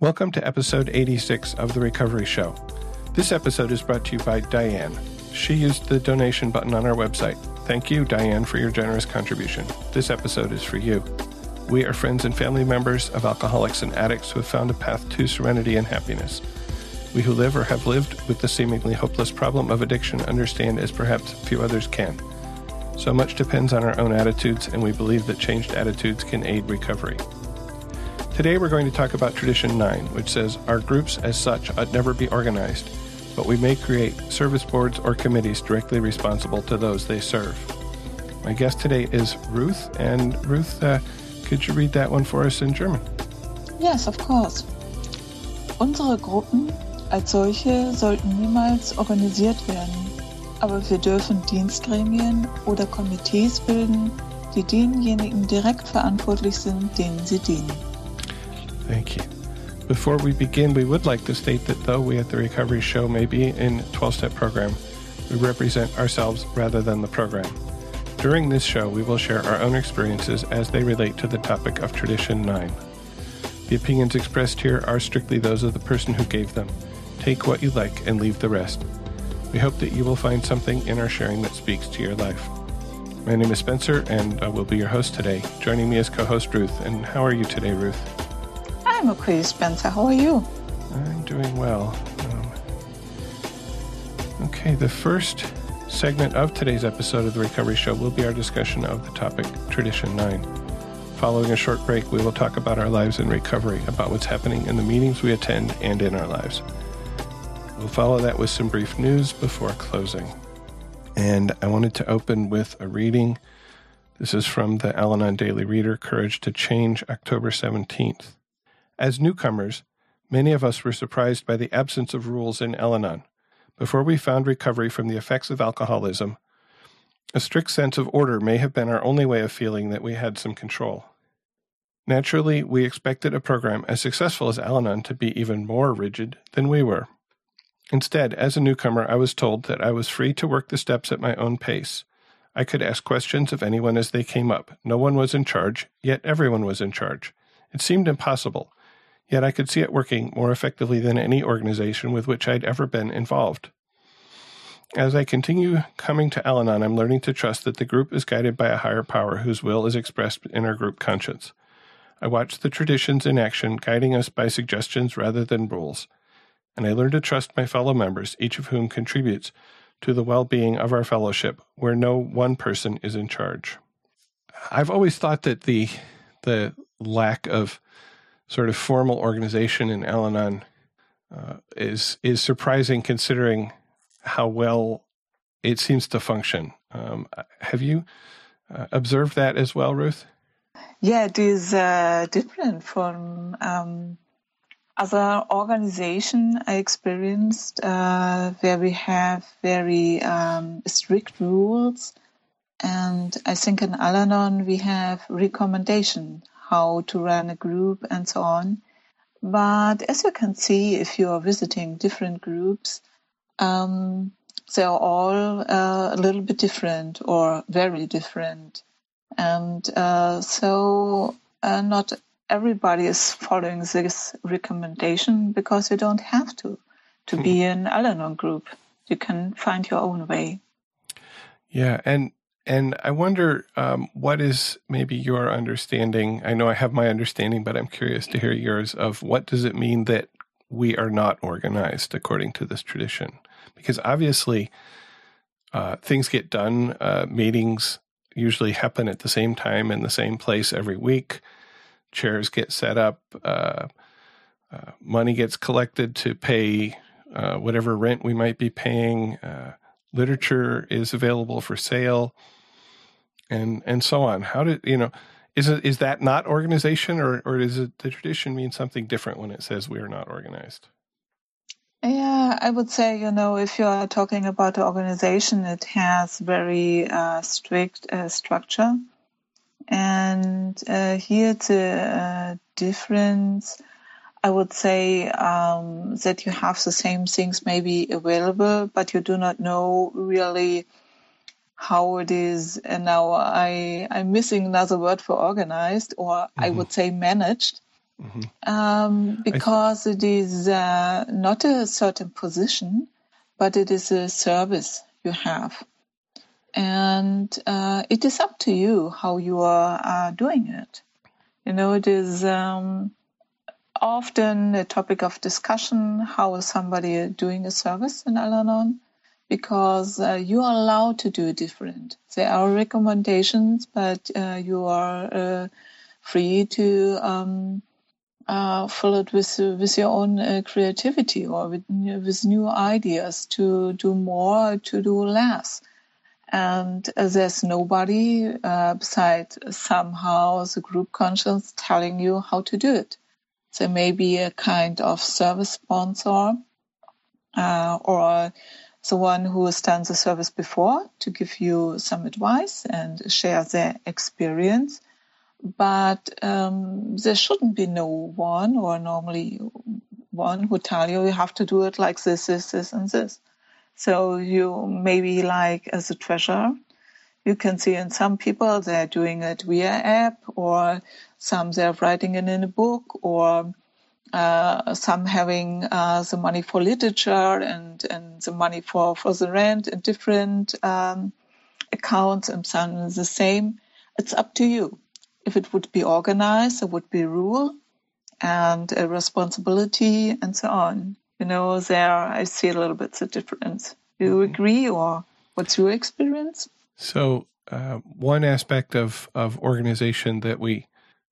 Welcome to episode 86 of The Recovery Show. This episode is brought to you by Diane. She used the donation button on our website. Thank you, Diane, for your generous contribution. This episode is for you. We are friends and family members of alcoholics and addicts who have found a path to serenity and happiness. We who live or have lived with the seemingly hopeless problem of addiction understand as perhaps few others can. So much depends on our own attitudes, and we believe that changed attitudes can aid recovery. Today we're going to talk about Tradition 9, which says our groups as such ought never be organized, but we may create service boards or committees directly responsible to those they serve. My guest today is Ruth, and Ruth, uh, could you read that one for us in German? Yes, of course. Unsere Gruppen als solche sollten niemals organisiert werden, aber wir dürfen Dienstgremien oder Komitees bilden, die denjenigen direkt verantwortlich sind, denen sie dienen. Thank you. Before we begin, we would like to state that though we at the Recovery Show may be in 12 step program, we represent ourselves rather than the program. During this show, we will share our own experiences as they relate to the topic of Tradition 9. The opinions expressed here are strictly those of the person who gave them. Take what you like and leave the rest. We hope that you will find something in our sharing that speaks to your life. My name is Spencer, and I will be your host today. Joining me is co host Ruth. And how are you today, Ruth? I'm okay, Spencer. How are you? I'm doing well. Um, okay, the first segment of today's episode of the Recovery Show will be our discussion of the topic Tradition 9. Following a short break, we will talk about our lives in recovery, about what's happening in the meetings we attend and in our lives. We'll follow that with some brief news before closing. And I wanted to open with a reading. This is from the Al Anon Daily Reader, Courage to Change, October 17th. As newcomers, many of us were surprised by the absence of rules in Al Anon. Before we found recovery from the effects of alcoholism, a strict sense of order may have been our only way of feeling that we had some control. Naturally, we expected a program as successful as Al Anon to be even more rigid than we were. Instead, as a newcomer, I was told that I was free to work the steps at my own pace. I could ask questions of anyone as they came up. No one was in charge, yet everyone was in charge. It seemed impossible, Yet I could see it working more effectively than any organization with which I'd ever been involved. As I continue coming to Al Anon, I'm learning to trust that the group is guided by a higher power whose will is expressed in our group conscience. I watch the traditions in action, guiding us by suggestions rather than rules. And I learn to trust my fellow members, each of whom contributes to the well being of our fellowship, where no one person is in charge. I've always thought that the the lack of sort of formal organization in Al-Anon uh, is is surprising considering how well it seems to function. Um, have you uh, observed that as well, Ruth? Yeah, it is uh, different from um, other organization I experienced uh, where we have very um, strict rules. And I think in Al-Anon we have recommendation how to run a group and so on. But as you can see, if you are visiting different groups, um, they are all uh, a little bit different or very different. And uh, so uh, not everybody is following this recommendation because you don't have to to be hmm. in Al-Anon group. You can find your own way. Yeah, and and I wonder um, what is maybe your understanding. I know I have my understanding, but I'm curious to hear yours of what does it mean that we are not organized according to this tradition? Because obviously, uh, things get done. Uh, meetings usually happen at the same time in the same place every week. Chairs get set up. Uh, uh money gets collected to pay uh, whatever rent we might be paying uh, literature is available for sale, and and so on. How did you know? Is it is that not organization, or or does it, the tradition mean something different when it says we are not organized? Yeah, I would say you know if you are talking about the organization, it has very uh, strict uh, structure, and uh, here the difference I would say um, that you have the same things maybe available, but you do not know really how it is. And now I I'm missing another word for organized, or mm-hmm. I would say managed. mm-hmm. um, because th- it is uh, not a certain position, but it is a service you have. And uh, it is up to you how you are uh, doing it. You know, it is um, often a topic of discussion how is somebody doing a service in Al Anon because uh, you are allowed to do different. There are recommendations, but uh, you are uh, free to um, uh, fill it with with your own uh, creativity or with, with new ideas to do more, to do less. And uh, there's nobody besides somehow the group conscience telling you how to do it. There may be a kind of service sponsor or the one who has done the service before to give you some advice and share their experience. But um, there shouldn't be no one or normally one who tell you you have to do it like this, this, this, and this. So you maybe like as a treasure, you can see in some people they're doing it via app or some they're writing it in a book or uh, some having uh, the money for literature and, and the money for, for the rent in different um, accounts and some the same. It's up to you. If it would be organized, there would be rule and a responsibility and so on. You know, there I see a little bit the difference. Do you mm-hmm. agree or what's your experience? So uh, one aspect of, of organization that we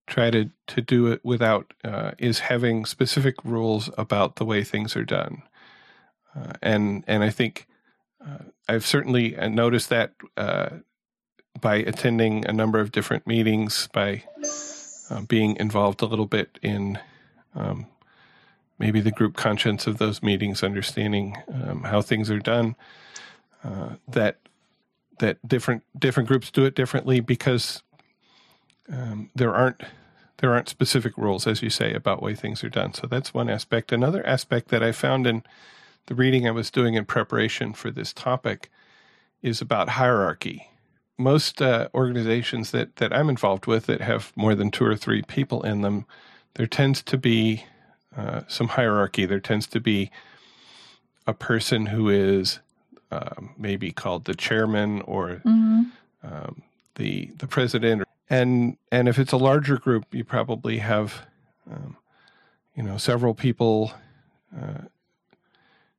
try to, to do it without uh, is having specific rules about the way things are done. Uh, and and I think uh, I've certainly uh, noticed that uh, by attending a number of different meetings, by uh, being involved a little bit in um, maybe the group conscience of those meetings, understanding um, how things are done, that that different different groups do it differently because um, there aren't there aren't specific rules, as you say, about way things are done. So that's one aspect. Another aspect that I found in the reading I was doing in preparation for this topic is about hierarchy. Most uh, organizations that, that I'm involved with that have more than two or three people in them, there tends to be uh, some hierarchy. There tends to be a person who is um, maybe called the chairman or mm-hmm. um, the the president and and if it's a larger group, you probably have, um, you know, several people uh,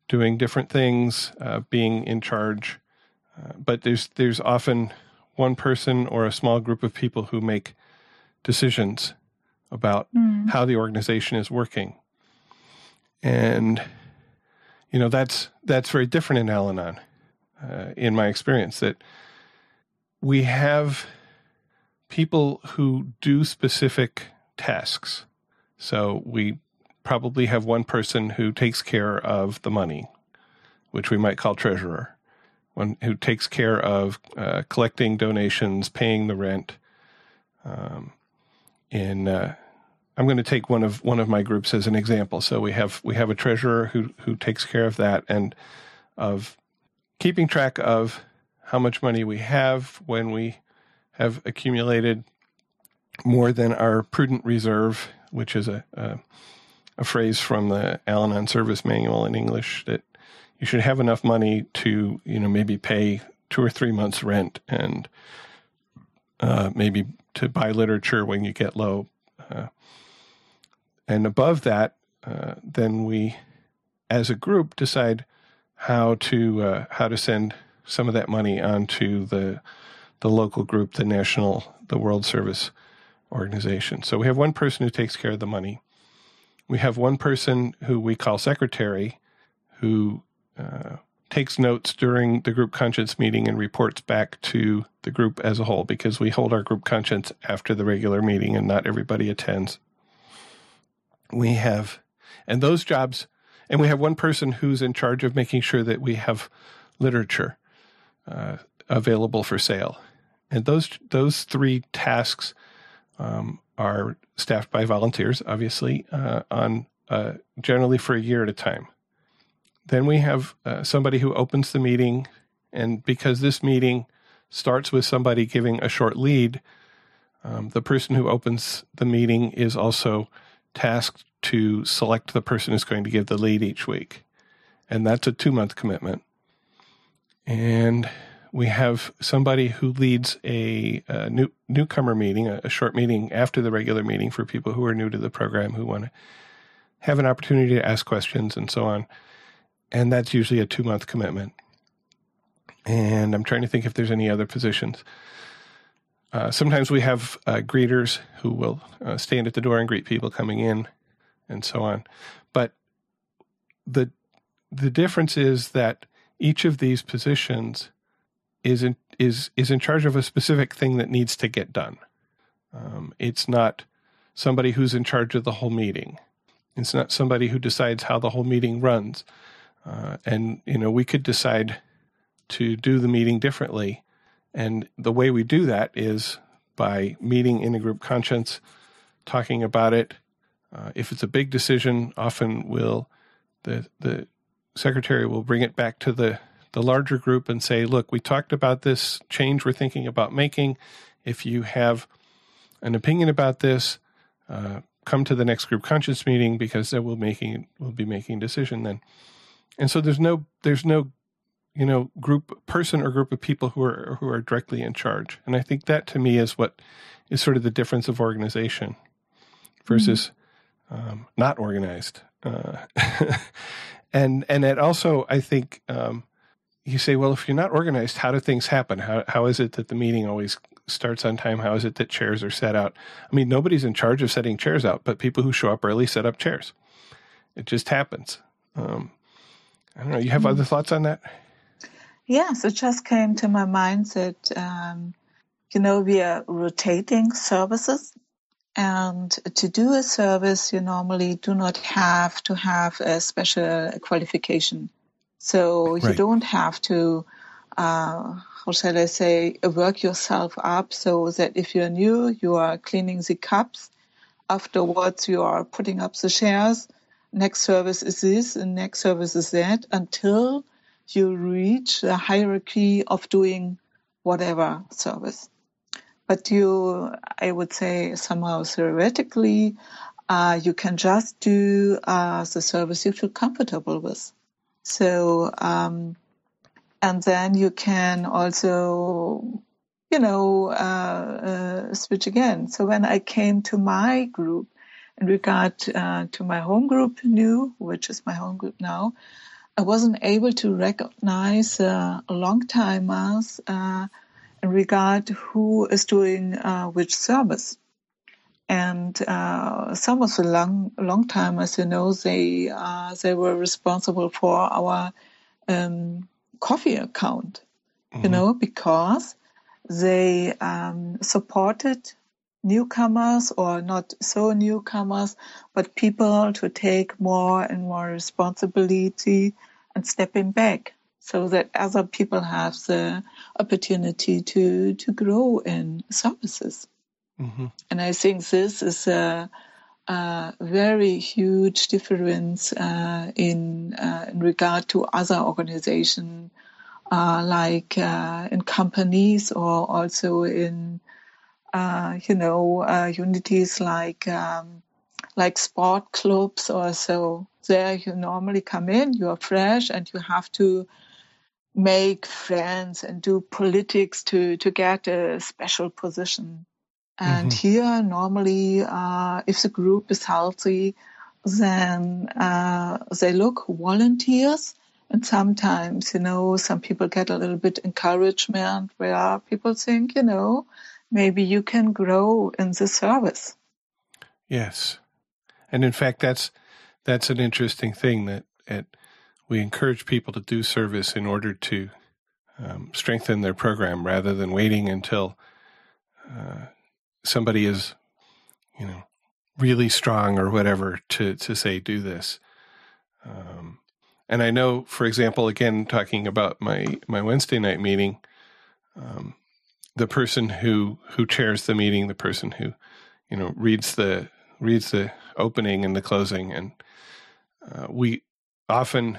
doing different things, uh, being in charge. Uh, but there's there's often one person or a small group of people who make decisions about mm. how the organization is working, and you know that's that's very different in Al-Anon, uh, in my experience. That we have people who do specific tasks. So we probably have one person who takes care of the money, which we might call treasurer, one who takes care of uh, collecting donations, paying the rent. Um, in uh, I'm going to take one of one of my groups as an example. So we have we have a treasurer who who takes care of that and of keeping track of how much money we have when we have accumulated more than our prudent reserve, which is a, a, a phrase from the Al Anon Service Manual in English that you should have enough money to, you know, maybe pay two or three months rent and uh, maybe to buy literature when you get low. Uh, and above that, uh, then we, as a group, decide how to uh, how to send some of that money onto the the local group, the national, the World Service Organization. So we have one person who takes care of the money. We have one person who we call secretary, who uh, takes notes during the group conscience meeting and reports back to the group as a whole because we hold our group conscience after the regular meeting and not everybody attends. We have, and those jobs, and we have one person who's in charge of making sure that we have literature uh, available for sale. And those those three tasks um, are staffed by volunteers, obviously, uh, on uh, generally for a year at a time. Then we have uh, somebody who opens the meeting, and because this meeting starts with somebody giving a short lead, um, the person who opens the meeting is also tasked to select the person who's going to give the lead each week. And that's a two month commitment. And we have somebody who leads a, a new, newcomer meeting, a, a, short meeting after the regular meeting for people who are new to the program who want to have an opportunity to ask questions and so on. And that's usually a two month commitment. And I'm trying to think if there's any other positions. Uh, sometimes we have uh, greeters who will uh, stand at the door and greet people coming in, and so on. But the the difference is that each of these positions is in, is is in charge of a specific thing that needs to get done. Um, it's not somebody who's in charge of the whole meeting. It's not somebody who decides how the whole meeting runs. Uh, and you know, we could decide to do the meeting differently and the way we do that is by meeting in a group conscience, talking about it. Uh, if it's a big decision, often will the the secretary will bring it back to the the larger group and say, "Look, we talked about this change we're thinking about making. If you have an opinion about this, uh, come to the next group conscience meeting because we'll making we'll be making a decision then." And so there's no there's no you know group person or group of people who are who are directly in charge and i think that to me is what is sort of the difference of organization versus mm-hmm. um, not organized uh, and and it also i think um, you say well if you're not organized how do things happen? How, how is it that the meeting always starts on time? How is it that chairs are set out? I mean nobody's in charge of setting chairs out but people who show up early set up chairs. It just happens. Um, i don't know. You have mm-hmm. other thoughts on that? Yes, it just came to my mind that, um, you know, we are rotating services. And to do a service, you normally do not have to have a special qualification. So right. you don't have to, uh, how shall I say, work yourself up so that if you're new, you are cleaning the cups. Afterwards, you are putting up the chairs. Next service is this, and next service is that until you reach the hierarchy of doing whatever service. But you, I would say somehow theoretically, uh, you can just do uh, the service you feel comfortable with. So, um, and then you can also, you know, uh, uh switch again. So when I came to my group, in regard uh, to my home group new, which is my home group now, I wasn't able to recognize uh, long timers uh, in regard who is doing uh, which service. And uh, some of the long long timers, you know, they uh, they were responsible for our um, coffee account, mm-hmm. you know, because they um, supported newcomers or not so newcomers, but people to take more and more responsibility and stepping back so that other people have the opportunity to, to grow in services. Mm-hmm. And I think this is a, a very huge difference uh, in, uh, in regard to other organizations, uh, like uh, in companies or also in, uh, you know, uh, unities like um, like sport clubs or so. There you normally come in, you are fresh and you have to make friends and do politics to, to get a special position. And mm-hmm. here normally, uh, if the group is healthy, then uh, they look volunteers. And sometimes, you know, some people get a little bit encouragement where people think, you know, maybe you can grow in the service. Yes. And in fact, that's that's an interesting thing that at, we encourage people to do service in order to um, strengthen their program rather than waiting until uh, somebody is, you know, really strong or whatever to to say do this. Um, and I know, for example, again talking about my my Wednesday night meeting, um, the person who who chairs the meeting, the person who you know reads the reads the opening and the closing, and uh, we often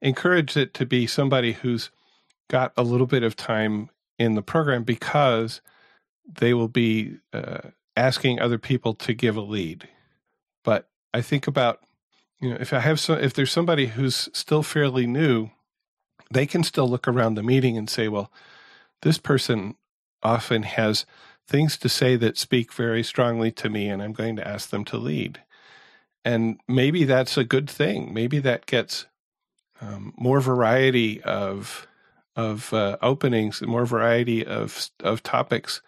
encourage it to be somebody who's got a little bit of time in the program because they will be uh, asking other people to give a lead. But I think about, you know, if I have so, if there's somebody who's still fairly new, they can still look around the meeting and say, well, this person often has things to say that speak very strongly to me, and I'm going to ask them to lead. And maybe that's a good thing. Maybe that gets um, more variety of of uh, openings, more variety of of topics,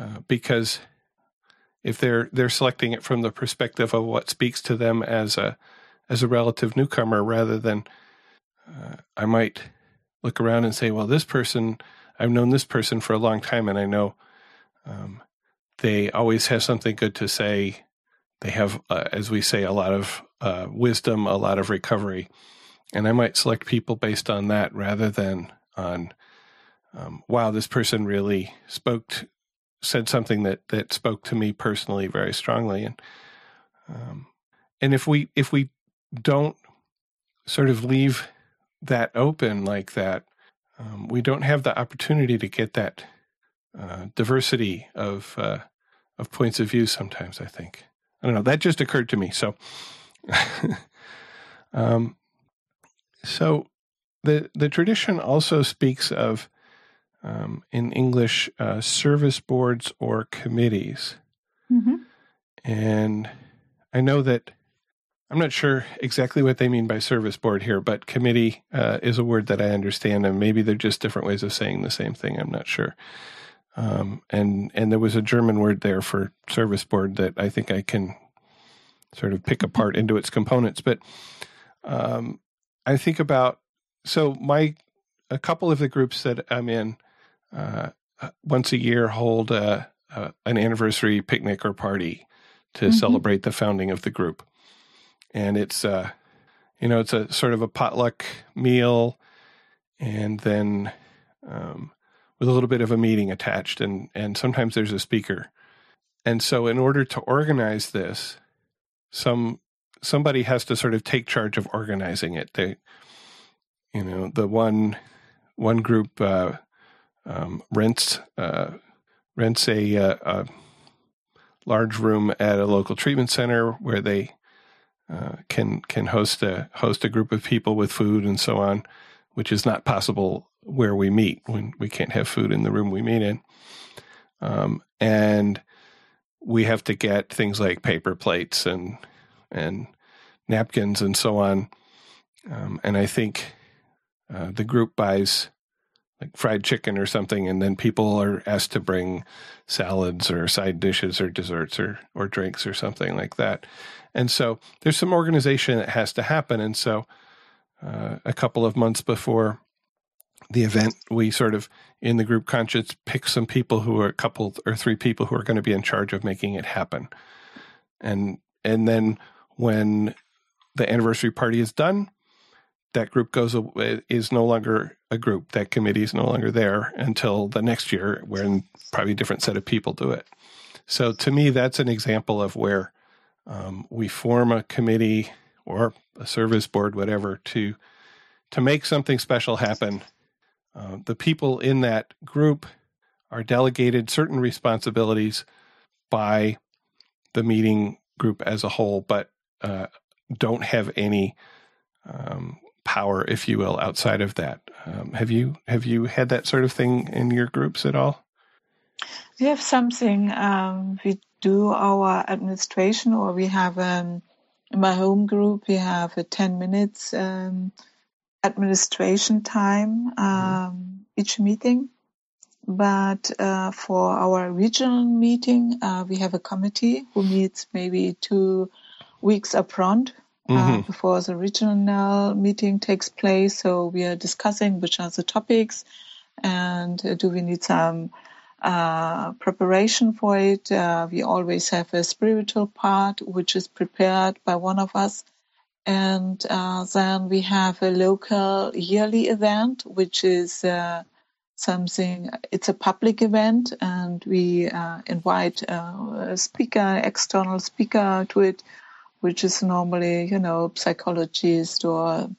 uh, because if they're they're selecting it from the perspective of what speaks to them as a as a relative newcomer, rather than uh, I might look around and say, well, this person I've known this person for a long time, and I know um, they always have something good to say. They have, uh, as we say, a lot of uh, wisdom, a lot of recovery, and I might select people based on that rather than on, um, wow, this person really spoke, said something that that spoke to me personally very strongly, and um, and if we if we don't sort of leave that open like that, um, we don't have the opportunity to get that uh, diversity of uh, of points of view. Sometimes I think I don't know. That just occurred to me. So, um, so the the tradition also speaks of um, in English uh, service boards or committees, mm-hmm. and I know that I'm not sure exactly what they mean by service board here, but committee uh, is a word that I understand, and maybe they're just different ways of saying the same thing. I'm not sure. Um, and and there was a German word there for service board that I think I can sort of pick apart into its components. But um, I think about so my a couple of the groups that I'm in uh, once a year hold a, a, an anniversary picnic or party to mm-hmm. celebrate the founding of the group and it's uh, you know, it's a sort of a potluck meal, and then um, with a little bit of a meeting attached, and and sometimes there's a speaker, and so in order to organize this, some somebody has to sort of take charge of organizing it. They, you know, the one one group uh, um, rents uh, rents a, a, uh, a large room at a local treatment center where they uh, can can host a host a group of people with food and so on, which is not possible where we meet when we can't have food in the room we meet in. Um, and we have to get things like paper plates and and napkins and so on. Um, and I think uh, the group buys like fried chicken or something, and then people are asked to bring salads or side dishes or desserts or or drinks or something like that. And so there's some organization that has to happen. And so uh, a couple of months before the event, we sort of in the group conscience pick some people who are a couple or three people who are going to be in charge of making it happen. And and then when the anniversary party is done, that group goes is no longer a group. That committee is no longer there until the next year, when probably a different set of people do it. So to me, that's an example of where um, we form a committee or a service board, whatever, to to make something special happen. Uh, the people in that group are delegated certain responsibilities by the meeting group as a whole, but uh, don't have any um, power, if you will, outside of that. Um, have you have you had that sort of thing in your groups at all? We have something. Um, we do our administration, or we have um, in my home group we have a ten minutes um, administration time mm-hmm. each meeting. But uh, for our regional meeting, uh, we have a committee who meets maybe two weeks upfront uh, mm-hmm. before the regional meeting takes place. So we are discussing which are the topics and do we need some uh, preparation for it. Uh, we always have a spiritual part which is prepared by one of us. And uh, then we have a local yearly event, which is uh, something, it's a public event, and we uh, invite uh, a speaker, external speaker to it, which is normally, you know, psychologist or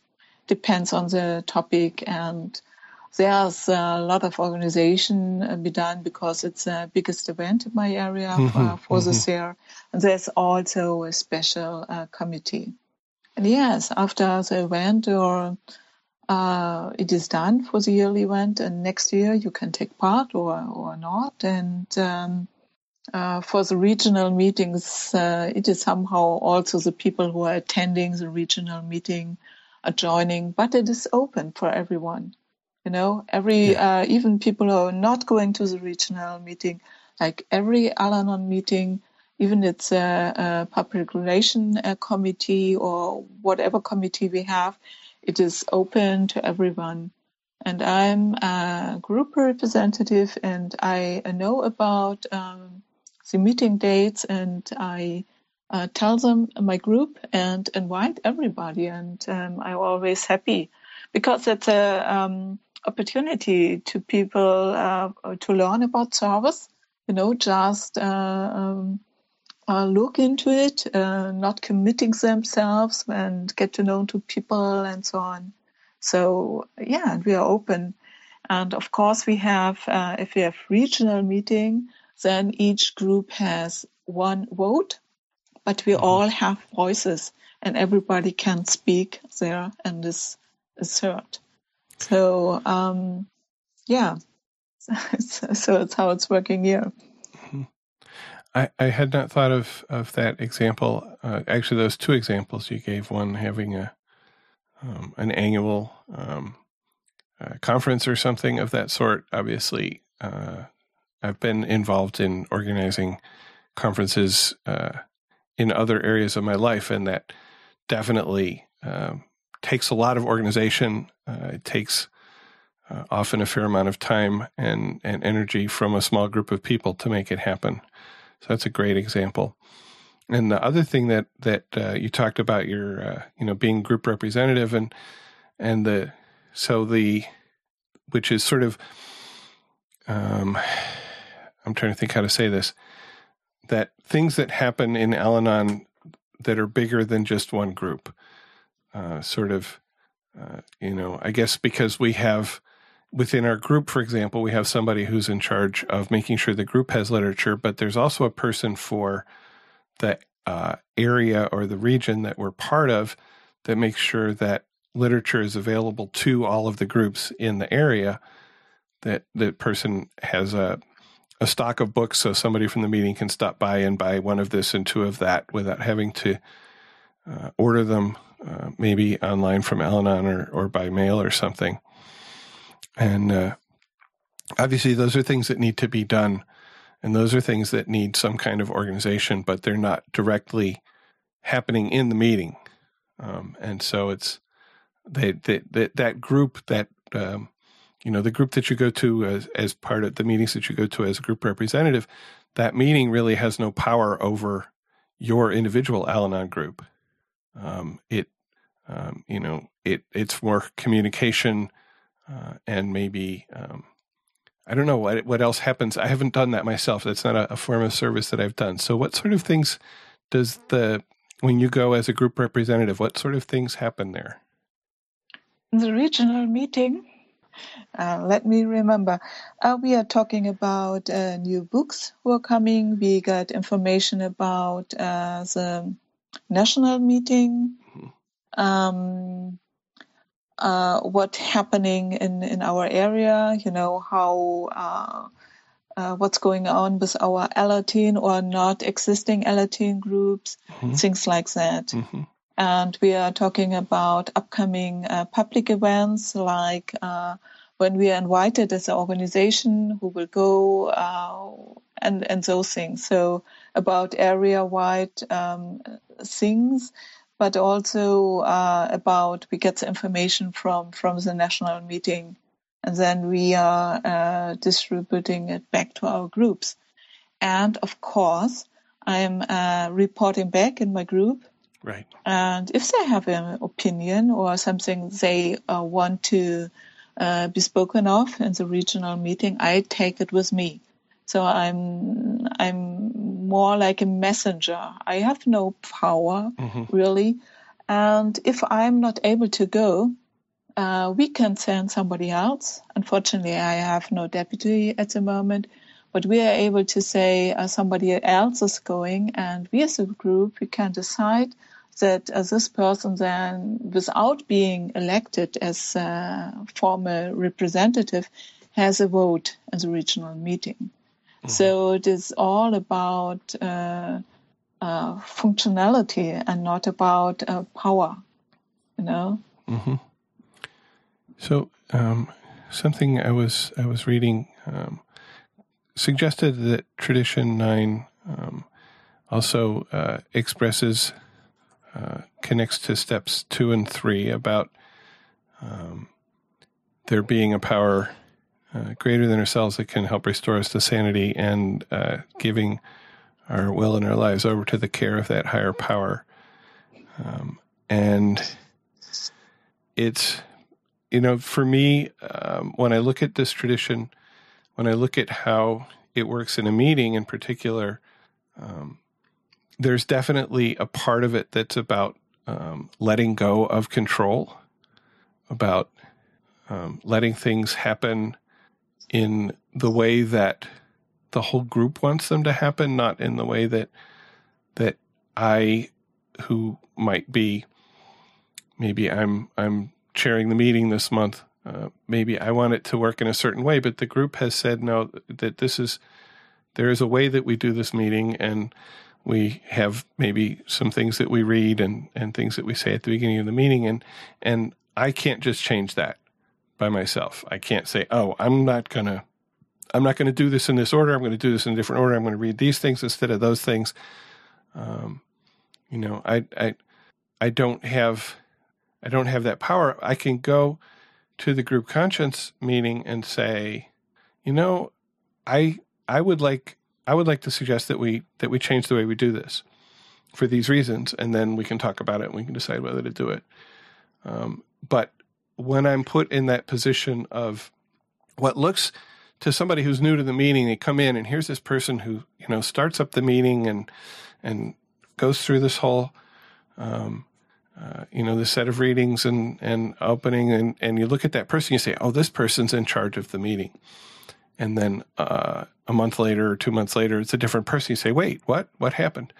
depends on the topic and there's a lot of organization uh, be done because it's the biggest event in my area mm-hmm, for, for mm-hmm. this year. And there's also a special uh, committee. And yes, after the event or uh, it is done for the yearly event, and next year you can take part or or not. And um, uh, for the regional meetings, uh, it is somehow also the people who are attending the regional meeting are joining, but it is open for everyone. You know, every yeah. uh, even people who are not going to the regional meeting, like every Al-Anon meeting, even it's a, a public relation uh, committee or whatever committee we have, it is open to everyone. And I'm a group representative and I know about um, the meeting dates and I uh, tell them my group and invite everybody. And um, I'm always happy because it's a um, opportunity to people uh, to learn about service. You know, just uh, um, uh, look into it, uh, not committing themselves and get to know to people and so on. So yeah, we are open. And of course we have, uh, if we have regional meeting, then each group has one vote, but we mm-hmm. all have voices and everybody can speak there and is, is heard. So, um, yeah, so it's how it's working here. I, I had not thought of, of that example. Uh, actually, those two examples you gave, one having a um, an annual um, uh, conference or something of that sort. Obviously, uh, I've been involved in organizing conferences uh, in other areas of my life, and that definitely um, takes a lot of organization. Uh, it takes uh, often a fair amount of time and, and energy from a small group of people to make it happen. So that's a great example. And the other thing that that uh, you talked about your uh, you know being group representative and and the so the which is sort of um, I'm trying to think how to say this that things that happen in Al-Anon that are bigger than just one group, uh, sort of uh, you know I guess because we have within our group, for example, we have somebody who's in charge of making sure the group has literature, but there's also a person for the uh, area or the region that we're part of that makes sure that literature is available to all of the groups in the area. That that person has a a stock of books, so somebody from the meeting can stop by and buy one of this and two of that without having to uh, order them, uh, maybe online from Al-Anon or, or by mail or something. And uh, obviously, those are things that need to be done. And those are things that need some kind of organization, but they're not directly happening in the meeting. Um, and so it's they, they, that that group that um, you know the group that you go to as as part of the meetings that you go to as a group representative. That meeting really has no power over your individual Al-Anon group. Um, it um, you know it it's more communication uh, and maybe um, I don't know what what else happens. I haven't done that myself. That's not a, a, form of service that I've done. So, what sort of things does the when you go as a group representative? What sort of things happen there? in The regional meeting. Uh, let me remember. Uh, we are talking about uh, new books who are coming. We got information about uh, the national meeting. Mm-hmm. Um, uh, what's happening in, in our area, you know, how, uh, uh, what's going on with our Alateen or not existing Alateen groups, mm-hmm. things like that. Mm-hmm. And we are talking about upcoming uh, public events like uh, when we are invited as an organization who will go uh, and, and those things. So about area wide um, things but also uh, about we get the information from from the national meeting, and then we are uh, distributing it back to our groups. And of course, I'm uh, reporting back in my group. Right. And if they have an opinion or something they uh, want to uh, be spoken of in the regional meeting, I take it with me. So I'm I'm more like a messenger. I have no power mm-hmm. really, and if I'm not able to go, uh, we can send somebody else. Unfortunately, I have no deputy at the moment, but we are able to say uh, somebody else is going, and we as a group we can decide that uh, this person then, without being elected as a former representative, has a vote in the regional meeting. Mm-hmm. So it is all about uh, uh, functionality and not about uh, power, you know. Mm-hmm. So um, something I was I was reading um, suggested that tradition nine um, also uh, expresses uh, connects to steps two and three about um, there being a power uh, greater than ourselves that can help restore us to sanity and uh, giving our will and our lives over to the care of that higher power. Um, and it's, you know, for me, um, when I look at this tradition, when I look at how it works in a meeting in particular, um, there's definitely a part of it that's about um, letting go of control, about um, letting things happen in the way that the whole group wants them to happen, not in the way that that I, who might be, maybe I'm I'm chairing the meeting this month. Uh, maybe I want it to work in a certain way, but the group has said no. That this is there is a way that we do this meeting, and we have maybe some things that we read and, and things that we say at the beginning of the meeting and and I can't just change that by myself. I can't say, "Oh, I'm not going to I'm not going to do this in this order. I'm going to do this in a different order. I'm going to read these things instead of those things." Um, you know, I I I don't have I don't have that power. I can go to the group conscience meeting and say, "You know, I I would like I would like to suggest that we that we change the way we do this for these reasons, and then we can talk about it and we can decide whether to do it. Um, but when I'm put in that position of what looks to somebody who's new to the meeting, they come in and here's this person who you know starts up the meeting and and goes through this whole um, uh, you know the set of readings and and opening and and you look at that person, you say, oh, this person's in charge of the meeting and then uh, a month later or two months later, it's a different person. You say, "Wait, what? What happened?"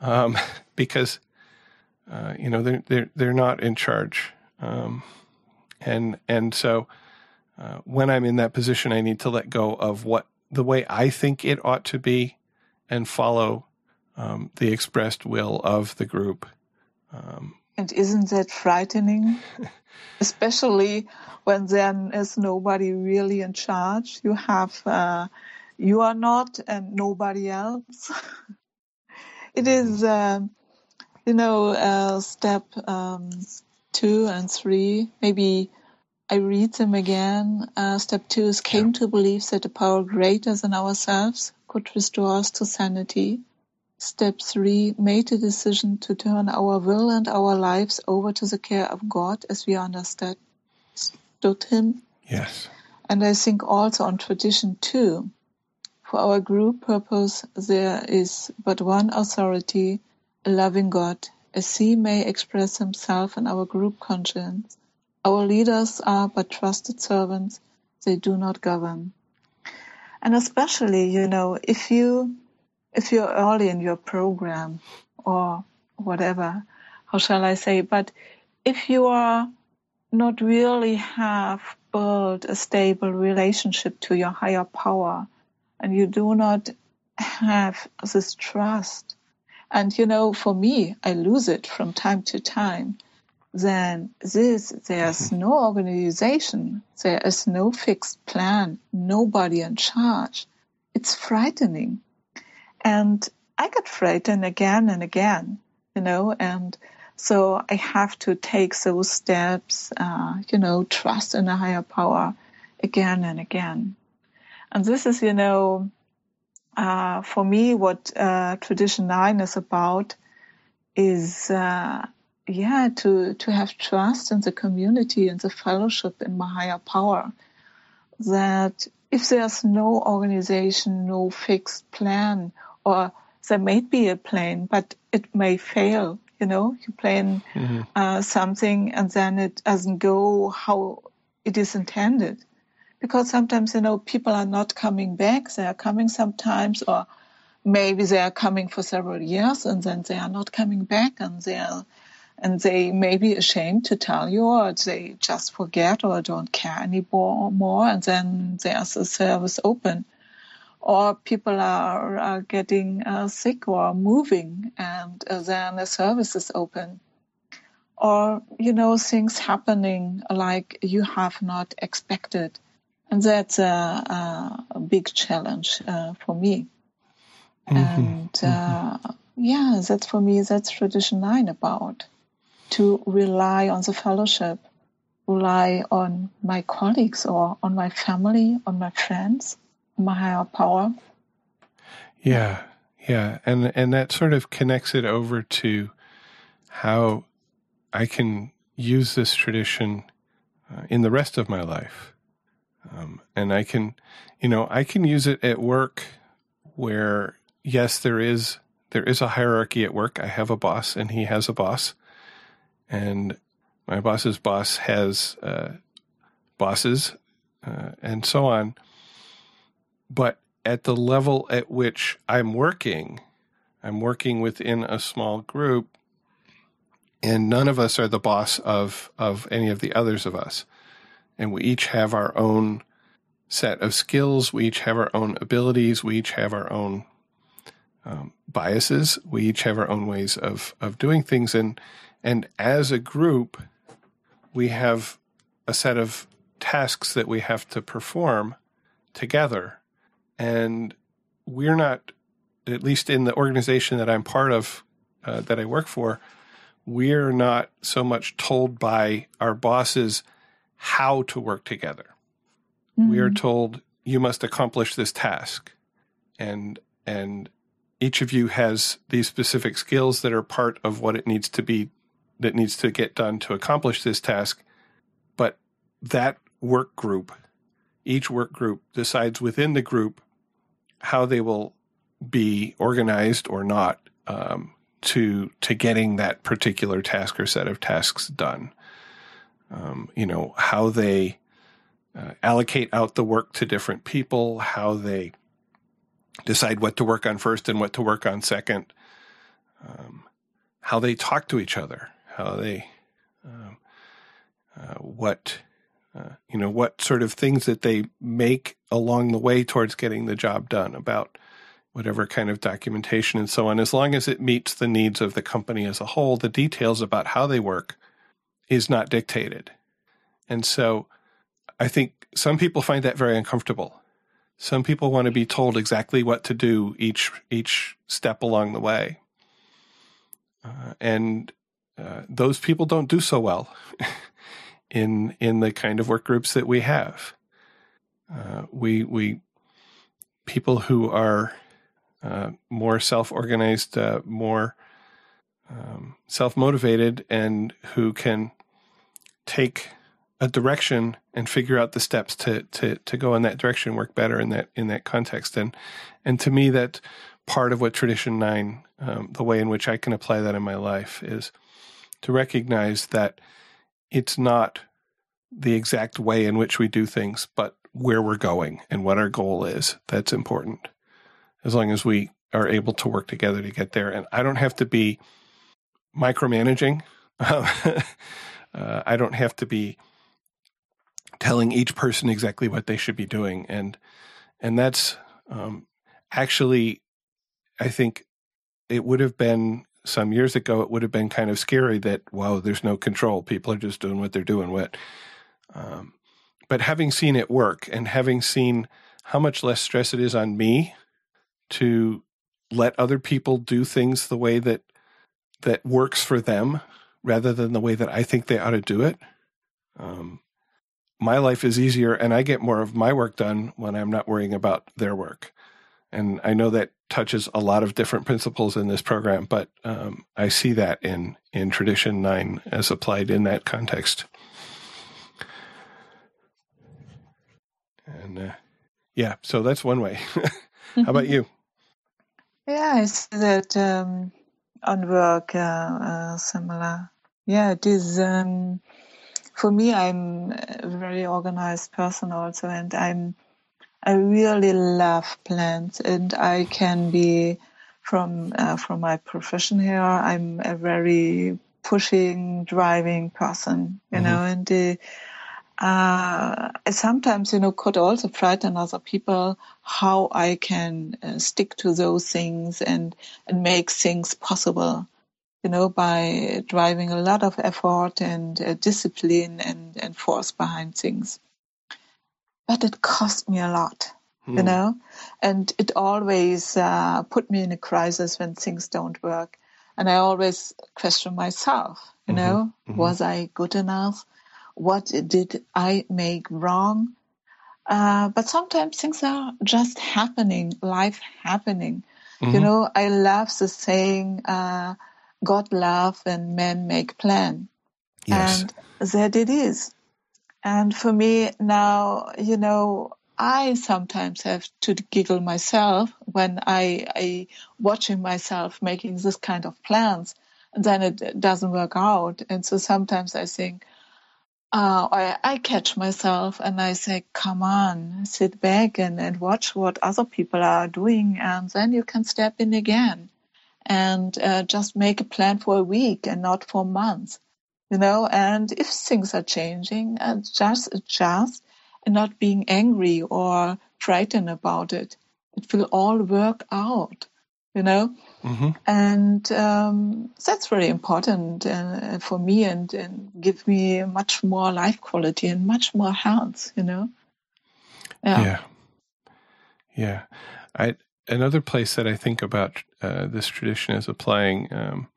Um, because uh, you know they're they're they're not in charge, um, and and so uh, when I'm in that position, I need to let go of what the way I think it ought to be, and follow um, the expressed will of the group. And isn't that frightening? Especially when there is nobody really in charge. You have, uh, you are not and nobody else. it is, uh, you know, uh, step um, two and three. Maybe I read them again. Uh, step two is came yeah. to believe that a power greater than ourselves could restore us to sanity. Step three, made the decision to turn our will and our lives over to the care of God as we understood Him. Yes. And I think also on tradition two. For our group purpose, there is but one authority, a loving God, as He may express Himself in our group conscience. Our leaders are but trusted servants, they do not govern. And especially, you know, if you if you're early in your program or whatever, how shall I say, but if you are not really have built a stable relationship to your higher power and you do not have this trust, and you know, for me, I lose it from time to time, then this, there's mm-hmm. no organization, there is no fixed plan, nobody in charge. It's frightening. And I got frightened again and again, you know, and so I have to take those steps, uh, you know, trust in a higher power again and again. And this is, you know, uh, for me, what uh, Tradition 9 is about is, uh, yeah, to, to have trust in the community and the fellowship in my higher power. That if there's no organization, no fixed plan, or there may be a plan, but it may fail, You know, you plan mm-hmm. uh, something and then it doesn't go how it is intended. Because sometimes, you know, people are not coming back. They are coming sometimes, or maybe they are coming for several years and then they are not coming back and they are and they may be ashamed to tell you or they just forget or don't care anymore and then there's a service open or people are, are getting uh, sick or moving and uh, then the service is open. Or you know things happening like you have not expected. And that's a, a, a big challenge uh, for me. Mm-hmm. and mm-hmm. Uh, yeah that's for me that's tradition nine about. To rely on the fellowship, rely on my colleagues or on my family, on my friends, my higher power. Yeah, yeah, and and that sort of connects it over to how I can use this tradition uh, in the rest of my life, um, and I can, you know, I can use it at work, where yes, there is there is a hierarchy at work. I have a boss, and he has a boss and my boss's boss has uh, bosses uh, and so on. But at the level at which I'm working, I'm working within a small group, and none of us are the boss of, of any of the others of us. And we each have our own set of skills, we each have our own abilities, we each have our own um, biases, we each have our own ways of, of doing things. And and as a group, we have a set of tasks that we have to perform together. And we're not, at least in the organization that I'm part of, uh, that I work for, we're not so much told by our bosses how to work together. Mm-hmm. We are mm-hmm. told you must accomplish this task. And and each of you has these specific skills that are part of what it needs to be that needs to get done to accomplish this task. But that work group, each work group decides within the group how they will be organized or not um, to to getting that particular task or set of tasks done. Um, you know how they uh, allocate out the work to different people, how they decide what to work on first and what to work on second, um, how they talk to each other how they, um, uh, what, uh, you know, what sort of things that they make along the way towards getting the job done about whatever kind of documentation and so on. As long as it meets the needs of the company as a whole, the details about how they work is not dictated. And so I think some people find that very uncomfortable. Some people want to be told exactly what to do each each step along the way. Uh, and uh, those people don't do so well in in the kind of work groups that we have. Uh, we we people who are uh, more self organized, uh, more um, self motivated, and who can take a direction and figure out the steps to to to go in that direction work better in that in that context and and to me that part of what tradition 9 um, the way in which I can apply that in my life is to recognize that it's not the exact way in which we do things, but where we're going and what our goal is. That's important. As long as we are able to work together to get there. And I don't have to be micromanaging. uh, I don't have to be telling each person exactly what they should be doing. And, and that's, um, actually, I think it would have been some years ago, it would have been kind of scary that, wow, there's no control. People are just doing what they're doing. What, um, but having seen it work and having seen how much less stress it is on me to let other people do things the way that that works for them rather than the way that I think they ought to do it. Um, my life is easier and I get more of my work done when I'm not worrying about their work. And I know that touches a lot of different principles in this program, but um, I see that in in tradition nine as applied in that context. And uh, yeah, so that's one way. How about you? Yeah, I see that um, on work uh, uh, similar. Yeah, it is. Um, for me, I'm a very organized person also, and I'm I really love plants, and I can be from uh, from my profession here. I'm a very pushing, driving person, you mm-hmm. know, and uh, uh, sometimes, you know, could also frighten other people how I can uh, stick to those things and, and make things possible, you know, by driving a lot of effort and uh, discipline and, and force behind things. But it cost me a lot, you hmm. know, and it always uh, put me in a crisis when things don't work. And I always question myself, you mm-hmm. know, mm-hmm. was I good enough? what did I make wrong? Uh, but sometimes things are just happening, life happening. Mm-hmm. You know, I love the saying, uh, God love and men make plan. Yes. And that it is. And for me now, you know, I sometimes have to giggle myself when I, I watching myself making this kind of plans and then it doesn't work out. And so sometimes I think, uh, I, I catch myself and I say, come on, sit back and, and watch what other people are doing. And then you can step in again and uh, just make a plan for a week and not for months, you know. And if things are changing, uh, just adjust and not being angry or frightened about it. It will all work out, you know. Mm-hmm. And um, that's very important uh, for me and, and give me much more life quality and much more health, you know? Yeah. Yeah. yeah. I, another place that I think about uh, this tradition is applying, um,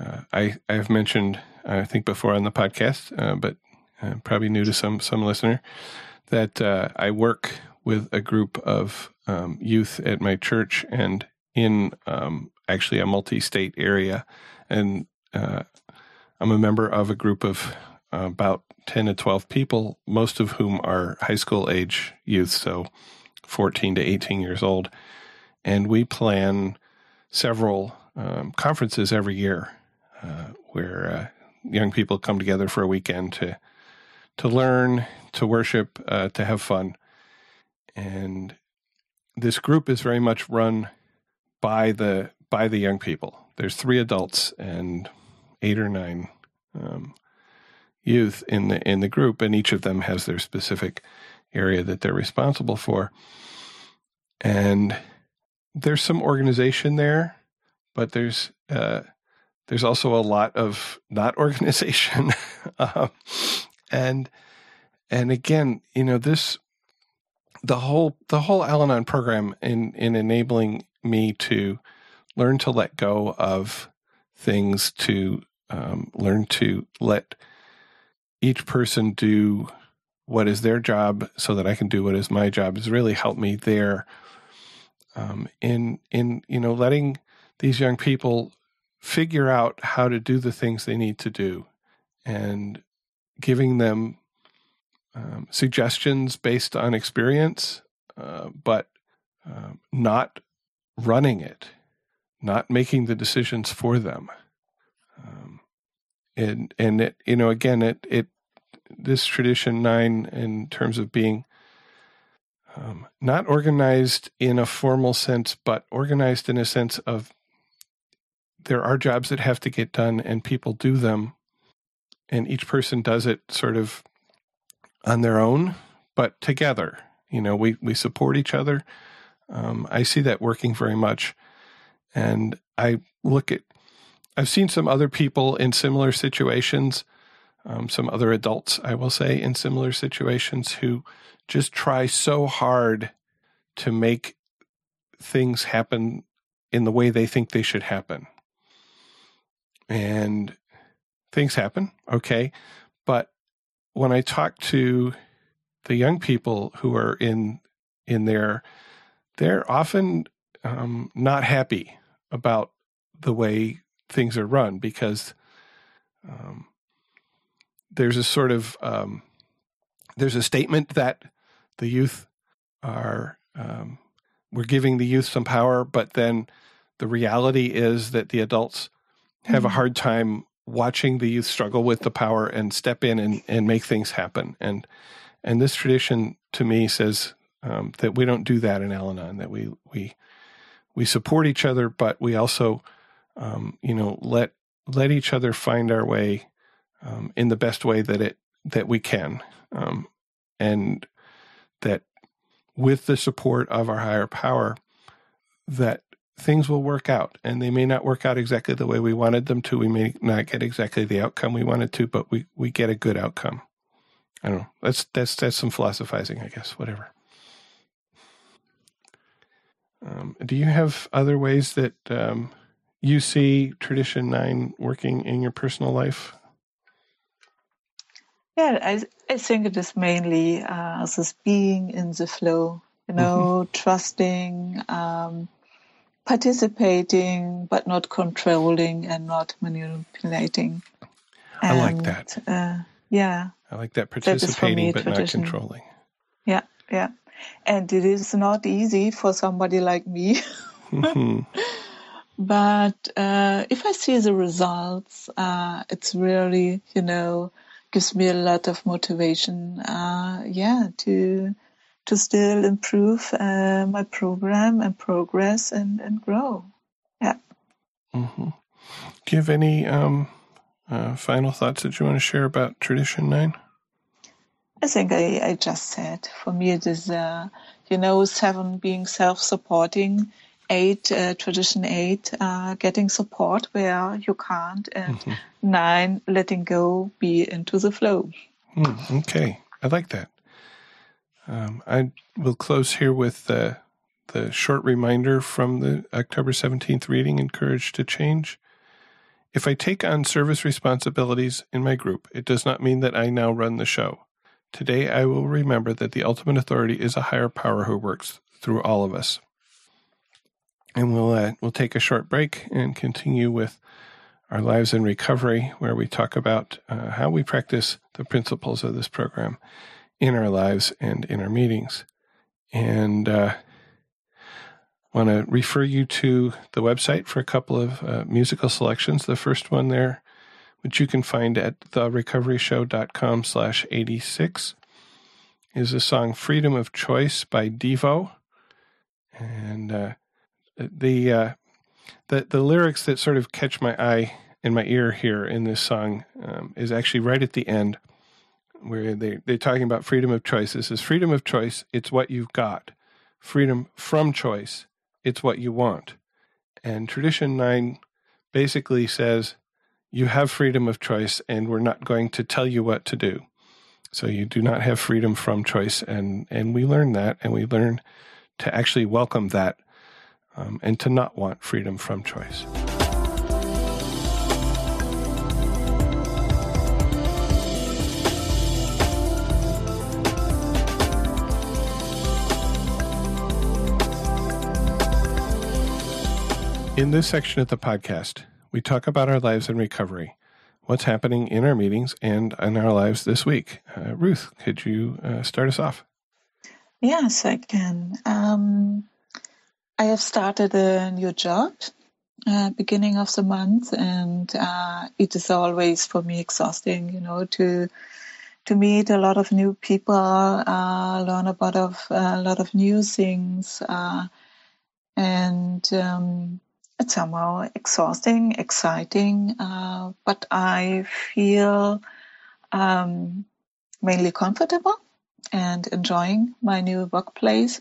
uh, I, I've mentioned, I think before on the podcast, uh, but uh, probably new to some, some listener, that uh, I work with a group of um, youth at my church and in um, actually a multi-state area, and uh, I'm a member of a group of uh, about ten to twelve people, most of whom are high school age youth, so 14 to 18 years old, and we plan several um, conferences every year uh, where uh, young people come together for a weekend to to learn, to worship, uh, to have fun, and this group is very much run by the by the young people. There's three adults and eight or nine um, youth in the in the group, and each of them has their specific area that they're responsible for. And there's some organization there, but there's uh, there's also a lot of not organization, um, and and again, you know this the whole the whole Al-Anon program in in enabling me to learn to let go of things, to um, learn to let each person do what is their job so that I can do what is my job has really helped me there. Um, in in you know letting these young people figure out how to do the things they need to do and giving them um, suggestions based on experience, uh, but uh, not running it, not making the decisions for them. Um, and and it, you know, again, it it this tradition nine in terms of being um, not organized in a formal sense, but organized in a sense of there are jobs that have to get done, and people do them, and each person does it sort of on their own, but together. You know, we we support each other um, I see that working very much. And I look at, I've seen some other people in similar situations, um, some other adults, I will say, in similar situations who just try so hard to make things happen in the way they think they should happen. And things happen, okay. But when I talk to the young people who are in in their they're often um, not happy about the way things are run because um, there's a sort of um, there's a statement that the youth are um, we're giving the youth some power, but then the reality is that the adults have mm-hmm. a hard time watching the youth struggle with the power and step in and, and make things happen. And and this tradition to me says um, that we don't do that in Al-Anon, that we we we support each other, but we also um, you know let let each other find our way um, in the best way that it that we can, um, and that with the support of our higher power, that things will work out and they may not work out exactly the way we wanted them to. We may not get exactly the outcome we wanted to, but we, we get a good outcome. I don't know. That's, that's, that's some philosophizing, I guess, whatever. Um, do you have other ways that um, you see Tradition 9 working in your personal life? Yeah, I, I think it is mainly uh, this being in the flow, you know, mm-hmm. trusting, um, participating, but not controlling and not manipulating. I like that. Uh, yeah. I like that participating, that but tradition. not controlling. Yeah, yeah. And it is not easy for somebody like me. mm-hmm. But uh, if I see the results, uh, it's really, you know, gives me a lot of motivation. Uh, yeah, to to still improve uh, my program and progress and, and grow. Yeah. Mm-hmm. Do you have any um, uh, final thoughts that you want to share about Tradition 9? I think I, I just said. For me, it is, uh, you know, seven being self supporting, eight, uh, tradition eight, uh, getting support where you can't, and mm-hmm. nine, letting go, be into the flow. Mm, okay. I like that. Um, I will close here with the, the short reminder from the October 17th reading, in Courage to Change. If I take on service responsibilities in my group, it does not mean that I now run the show. Today I will remember that the ultimate authority is a higher power who works through all of us. And we'll uh, we'll take a short break and continue with our lives in recovery, where we talk about uh, how we practice the principles of this program in our lives and in our meetings. And uh, want to refer you to the website for a couple of uh, musical selections. The first one there, which you can find at therecoveryshow.com slash 86, is the song Freedom of Choice by Devo. And uh, the, uh, the, the lyrics that sort of catch my eye and my ear here in this song um, is actually right at the end where they, they're talking about freedom of choice. This is freedom of choice, it's what you've got. Freedom from choice, it's what you want. And Tradition 9 basically says you have freedom of choice, and we're not going to tell you what to do. So you do not have freedom from choice. And, and we learn that, and we learn to actually welcome that um, and to not want freedom from choice. In this section of the podcast, we talk about our lives in recovery, what's happening in our meetings and in our lives this week. Uh, Ruth, could you uh, start us off? Yes, I can. Um, I have started a new job uh, beginning of the month, and uh, it is always for me exhausting, you know, to to meet a lot of new people, uh, learn about of, a lot of new things, uh, and um, it's somehow exhausting, exciting, uh, but I feel um, mainly comfortable and enjoying my new workplace.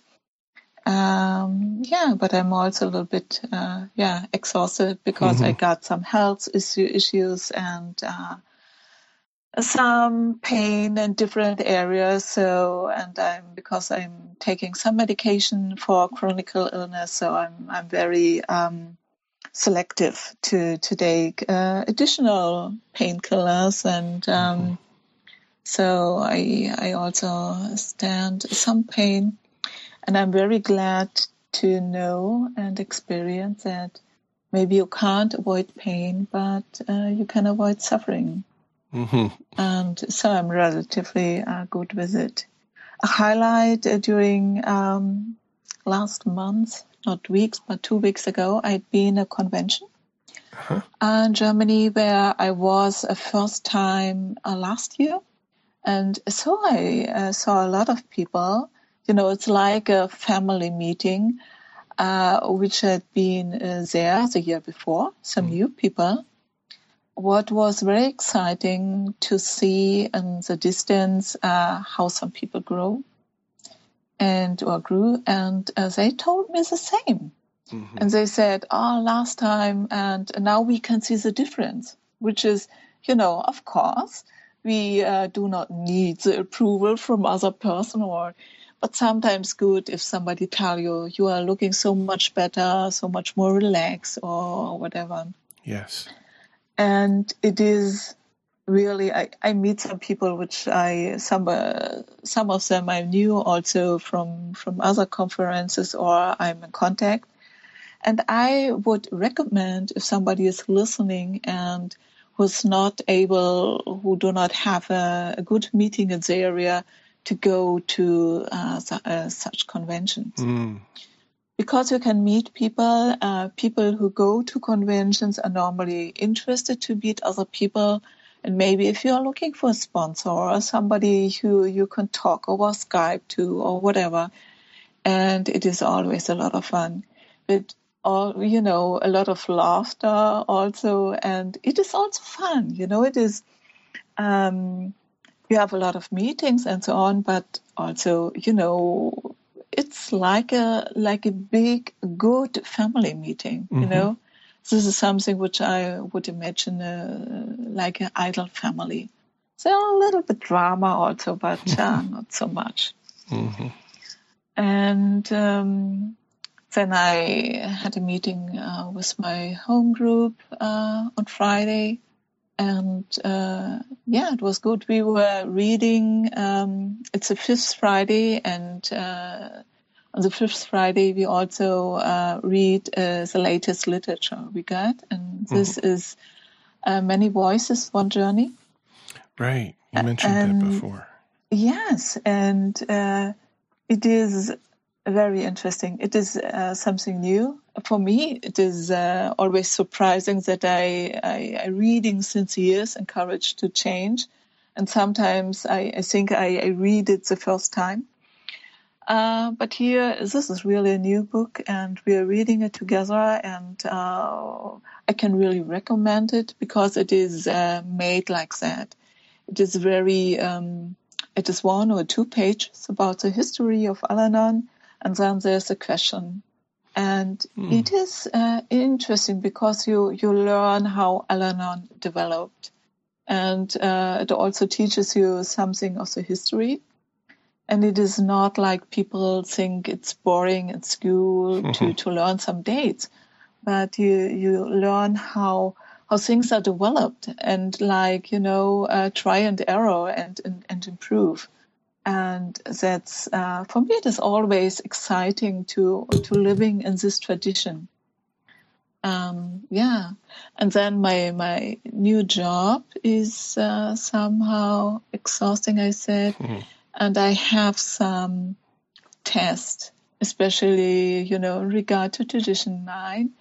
Um, yeah, but I'm also a little bit, uh, yeah, exhausted because mm-hmm. I got some health issue issues and uh, some pain in different areas. So, and I'm because I'm taking some medication for chronic illness, so I'm I'm very um, selective to to take uh, additional painkillers and um, mm-hmm. so I I also stand some pain and I'm very glad to know and experience that maybe you can't avoid pain but uh, you can avoid suffering mm-hmm. and so I'm relatively uh, good with it. A highlight uh, during um, last month not weeks, but two weeks ago, I'd been a convention uh-huh. in Germany where I was a first time uh, last year. And so I uh, saw a lot of people. You know, it's like a family meeting, uh, which had been uh, there the year before, some mm. new people. What was very exciting to see in the distance uh, how some people grow and or grew, and uh, they told me the same. Mm-hmm. And they said, "Oh, last time, and now we can see the difference," which is, you know, of course, we uh, do not need the approval from other person or but sometimes good if somebody tell you you are looking so much better so much more relaxed or whatever yes and it is really I, I meet some people which I some uh, some of them I knew also from from other conferences or I'm in contact and I would recommend if somebody is listening and who's not able, who do not have a, a good meeting in the area to go to uh, uh, such conventions. Mm. Because you can meet people, uh, people who go to conventions are normally interested to meet other people. And maybe if you're looking for a sponsor or somebody who you can talk over Skype to or whatever, and it is always a lot of fun. But or you know a lot of laughter also and it is also fun you know it is um, you have a lot of meetings and so on but also you know it's like a like a big good family meeting mm-hmm. you know this is something which i would imagine uh, like an idol family so a little bit drama also but uh, not so much mm-hmm. and um, then I had a meeting uh, with my home group uh, on Friday, and uh, yeah, it was good. We were reading. Um, it's a fifth Friday, and uh, on the fifth Friday we also uh, read uh, the latest literature we got, and this mm-hmm. is Many Voices, One Journey. Right, you mentioned and, that before. Yes, and it is very interesting. It is uh, something new for me. It is uh, always surprising that I, I, I reading since years in Courage to Change, and sometimes I, I think I, I, read it the first time. Uh, but here, this is really a new book, and we are reading it together, and uh, I can really recommend it because it is uh, made like that. It is very. Um, it is one or two pages about the history of Al-Anon and then there's a question. And mm. it is uh, interesting because you, you learn how Al-Anon developed. And uh, it also teaches you something of the history. And it is not like people think it's boring at school mm-hmm. to, to learn some dates, but you, you learn how, how things are developed and like, you know, uh, try and error and, and, and improve and that's uh, for me it is always exciting to to living in this tradition um, yeah and then my my new job is uh, somehow exhausting i said mm-hmm. And i have some tests especially you know in regard to tradition 9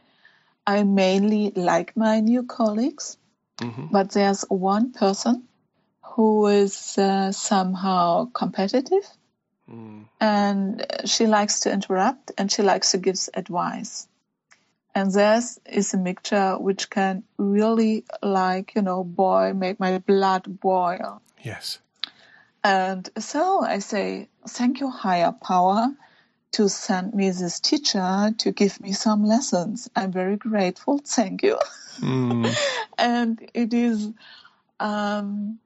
i mainly like my new colleagues mm-hmm. but there's one person who is uh, somehow competitive mm. and she likes to interrupt and she likes to give advice. And this is a mixture which can really, like, you know, boil, make my blood boil. Yes. And so I say, thank you, higher power, to send me this teacher to give me some lessons. I'm very grateful. Thank you. Mm. and it is, um,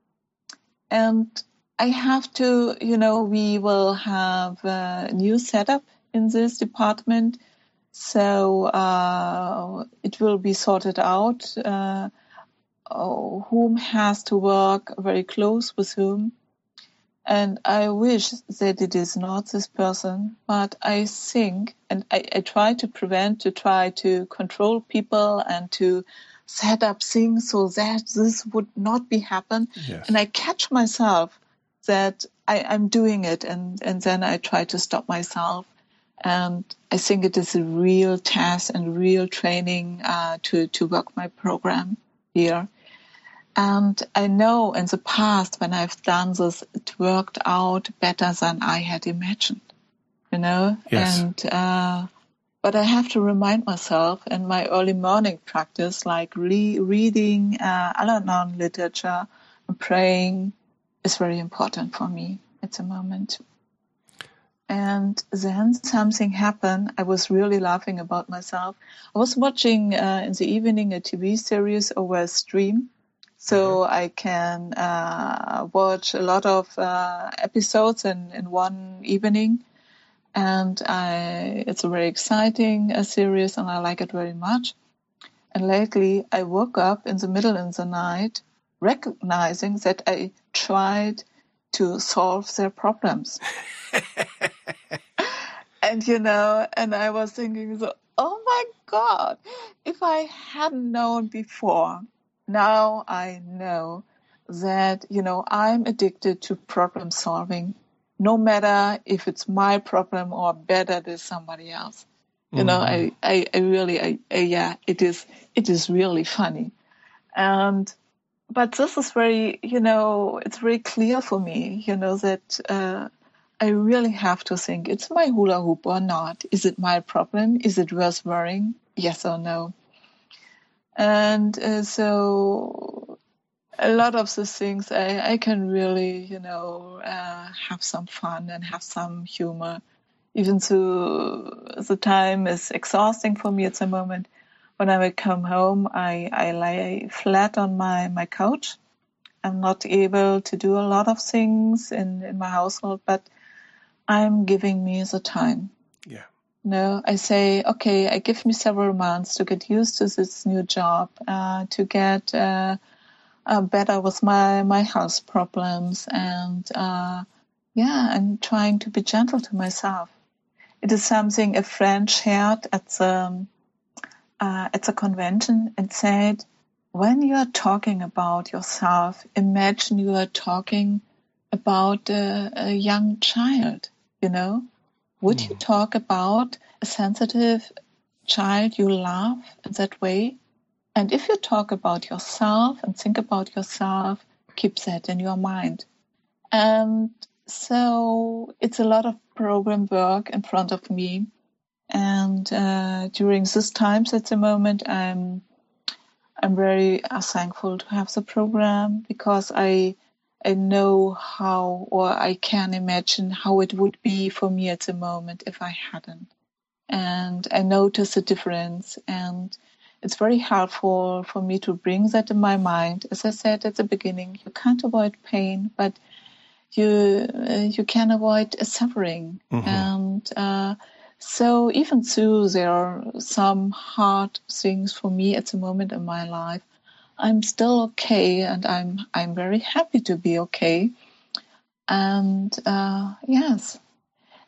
and I have to, you know, we will have a new setup in this department. So uh, it will be sorted out uh, whom has to work very close with whom. And I wish that it is not this person, but I think, and I, I try to prevent, to try to control people and to set up things so that this would not be happen. Yes. And I catch myself that I, am doing it and, and then I try to stop myself And I think it is a real test and real training uh, to, to work my program here. And I know in the past when I've done this, it worked out better than I had imagined, you know? Yes. And, uh, but I have to remind myself in my early morning practice, like re- reading uh, Al-Anon literature and praying is very important for me at the moment. And then something happened. I was really laughing about myself. I was watching uh, in the evening a TV series over a stream. So mm-hmm. I can uh, watch a lot of uh, episodes in, in one evening. And I, it's a very exciting uh, series and I like it very much. And lately I woke up in the middle of the night recognizing that I tried to solve their problems. and you know, and I was thinking, so, oh my God, if I hadn't known before, now I know that, you know, I'm addicted to problem solving, no matter if it's my problem or better than somebody else. You mm-hmm. know, I, I, I really, I, I, yeah, it is, it is really funny. And but this is very, you know, it's very clear for me, you know, that uh, I really have to think, it's my hula hoop or not? Is it my problem? Is it worth worrying? Yes or no? And uh, so a lot of the things I, I can really, you know, uh, have some fun and have some humor. Even though the time is exhausting for me at the moment, when I come home, I, I lay flat on my, my couch. I'm not able to do a lot of things in, in my household, but I'm giving me the time. No, I say, okay, I give me several months to get used to this new job, uh, to get uh, uh, better with my, my health problems. And uh, yeah, I'm trying to be gentle to myself. It is something a friend shared at the uh, at the convention and said, when you are talking about yourself, imagine you are talking about a, a young child, you know? Would mm. you hmm. talk about a sensitive child you love in that way? And if you talk about yourself and think about yourself, keep that in your mind. And so it's a lot of program work in front of me and uh, during these times at the moment, I'm I'm very uh, thankful to have the program because I I know how or I can imagine how it would be for me at the moment if I hadn't. And I notice the difference and it's very helpful for me to bring that in my mind. As I said at the beginning, you can't avoid pain, but you uh, you can avoid suffering. Mm-hmm. And uh, so even though there are some hard things for me at the moment in my life, I'm still okay, and I'm I'm very happy to be okay. And uh, yes,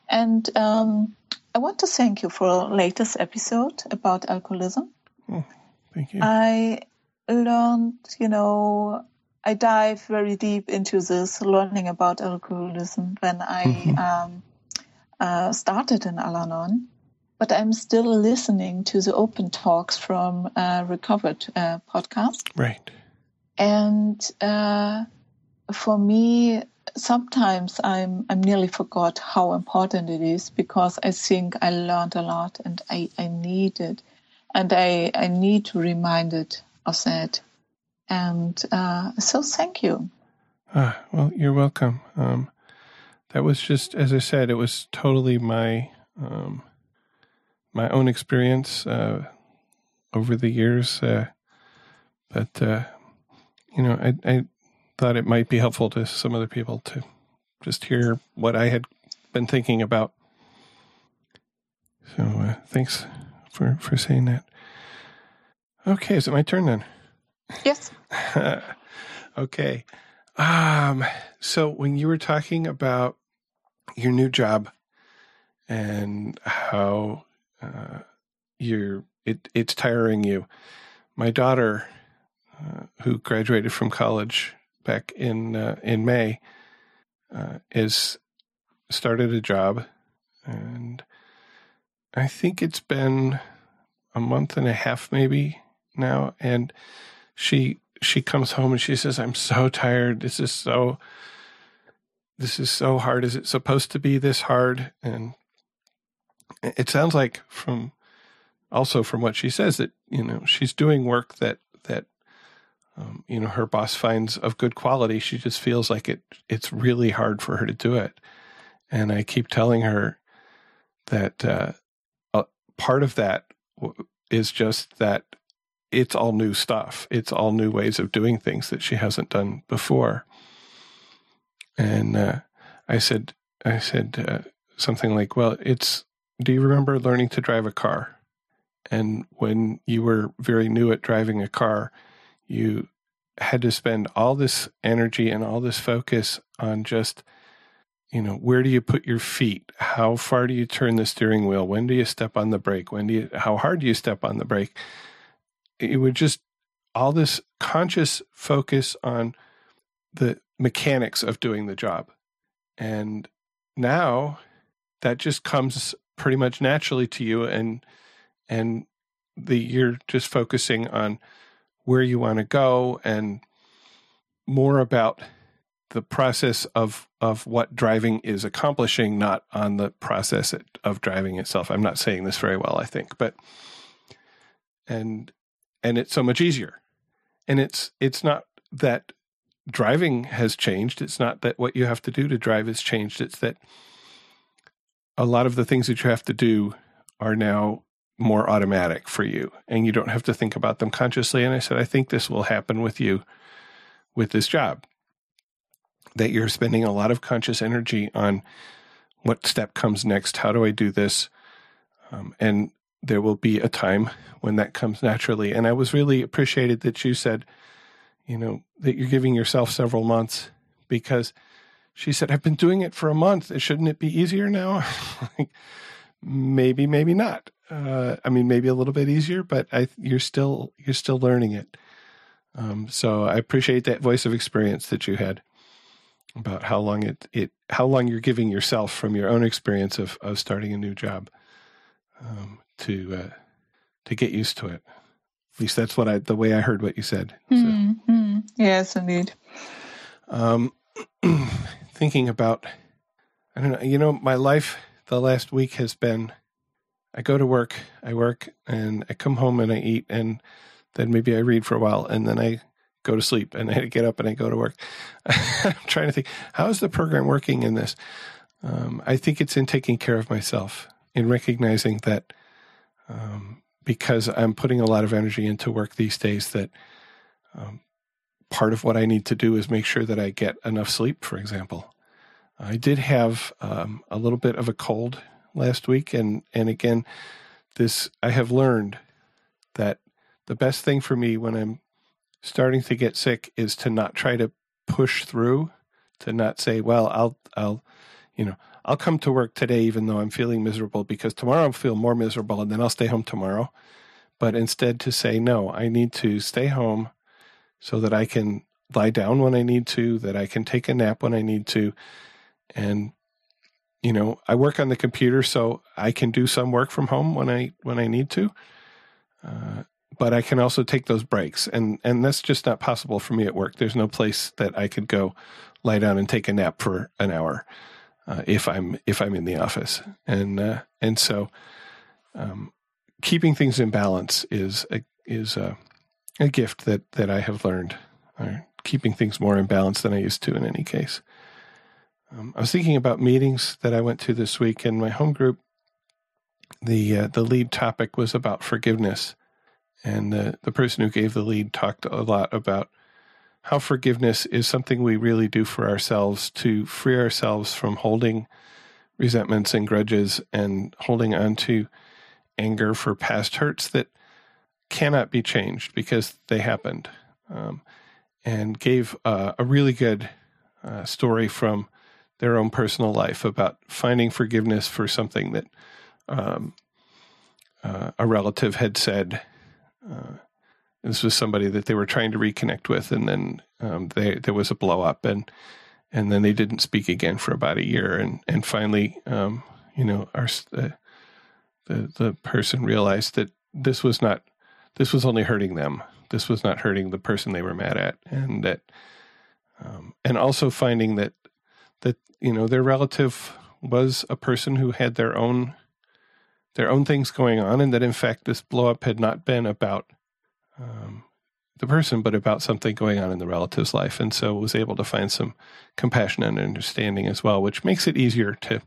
and um, I want to thank you for latest episode about alcoholism. Oh, thank you. I learned, you know, I dive very deep into this, learning about alcoholism when I. Mm-hmm. Um, uh, started in Al-Anon, but I'm still listening to the open talks from uh, Recovered uh, podcast. Right. And uh, for me, sometimes I'm I'm nearly forgot how important it is because I think I learned a lot and I, I need it, and I I need to remind it of that. And uh, so, thank you. Ah, well, you're welcome. Um, that was just as I said, it was totally my um, my own experience uh, over the years. Uh, but uh, you know, I, I thought it might be helpful to some other people to just hear what I had been thinking about. So uh, thanks for for saying that. Okay, is it my turn then? Yes. okay. Um, so when you were talking about your new job and how uh, you're it, it's tiring you. My daughter, uh, who graduated from college back in uh, in May, uh, is started a job, and I think it's been a month and a half maybe now and she she comes home and she says I'm so tired. This is so this is so hard. Is it supposed to be this hard? And it sounds like from also from what she says that you know she's doing work that that um, you know her boss finds of good quality. She just feels like it it's really hard for her to do it. And i keep telling her that uh, part of that is just that it's all new stuff. It's all new ways of doing things that she hasn't done before. And uh, i said i said uh, something like well it's do you remember learning to drive a car and when you were very new at driving a car, you had to spend all this energy and all this focus on just, you know, where do you put your feet? How far do you turn the steering wheel? When do you step on the brake? When do you, how hard do you step on the brake? It would just, all this conscious focus on the mechanics of doing the job. And now that just comes pretty much naturally to you. And, and the you're just focusing on where you want to go and more about the process of of what driving is accomplishing not on the process of driving itself. I'm not saying this very well i think but and and it's so much easier. And it's it's not that driving has changed. It's not that what you have to do to drive has changed. It's that a lot of the things that you have to do are now more automatic for you and you don't have to think about them consciously. And I said, I think this will happen with you with this job that you're spending a lot of conscious energy on what step comes next. How do I do this? Um, and there will be a time when that comes naturally. And I was really appreciated that you said, you know, that you're giving yourself several months because she said, I've been doing it for a month. Shouldn't it be easier now? maybe, maybe not. Uh, I mean, maybe a little bit easier, but I, you're still you're still learning it. Um, so I appreciate that voice of experience that you had about how long it, it how long you're giving yourself from your own experience of of starting a new job um, to uh, to get used to it. At least that's what I the way I heard what you said. So. Mm-hmm. Yes, indeed. Um, thinking about I don't know. You know, my life the last week has been I go to work, I work, and I come home and I eat, and then maybe I read for a while, and then I go to sleep, and I get up and I go to work. I'm trying to think, how is the program working in this? Um, I think it's in taking care of myself, in recognizing that um, because I'm putting a lot of energy into work these days, that um, part of what I need to do is make sure that I get enough sleep, for example. I did have um, a little bit of a cold last week, and and again, this I have learned that the best thing for me when I'm starting to get sick is to not try to push through, to not say, well, I'll I'll you know I'll come to work today even though I'm feeling miserable because tomorrow I'll feel more miserable and then I'll stay home tomorrow. But instead to say, no, I need to stay home so that I can lie down when I need to, that I can take a nap when I need to, and you know, I work on the computer, so I can do some work from home when I when I need to. Uh, but I can also take those breaks, and and that's just not possible for me at work. There's no place that I could go lie down and take a nap for an hour uh, if I'm if I'm in the office, and uh, and so um, keeping things in balance is a is a, a gift that that I have learned. keeping things more in balance than I used to in any case. Um, I was thinking about meetings that I went to this week in my home group. The uh, the lead topic was about forgiveness, and the the person who gave the lead talked a lot about how forgiveness is something we really do for ourselves to free ourselves from holding resentments and grudges and holding on to anger for past hurts that cannot be changed because they happened. Um, and gave uh, a really good uh, story from their own personal life about finding forgiveness for something that um, uh, a relative had said. Uh, this was somebody that they were trying to reconnect with, and then um, they, there was a blow up, and and then they didn't speak again for about a year, and and finally, um, you know, our the the person realized that this was not this was only hurting them. This was not hurting the person they were mad at, and that um, and also finding that that you know their relative was a person who had their own their own things going on, and that in fact this blowup had not been about um, the person, but about something going on in the relative's life, and so was able to find some compassion and understanding as well, which makes it easier to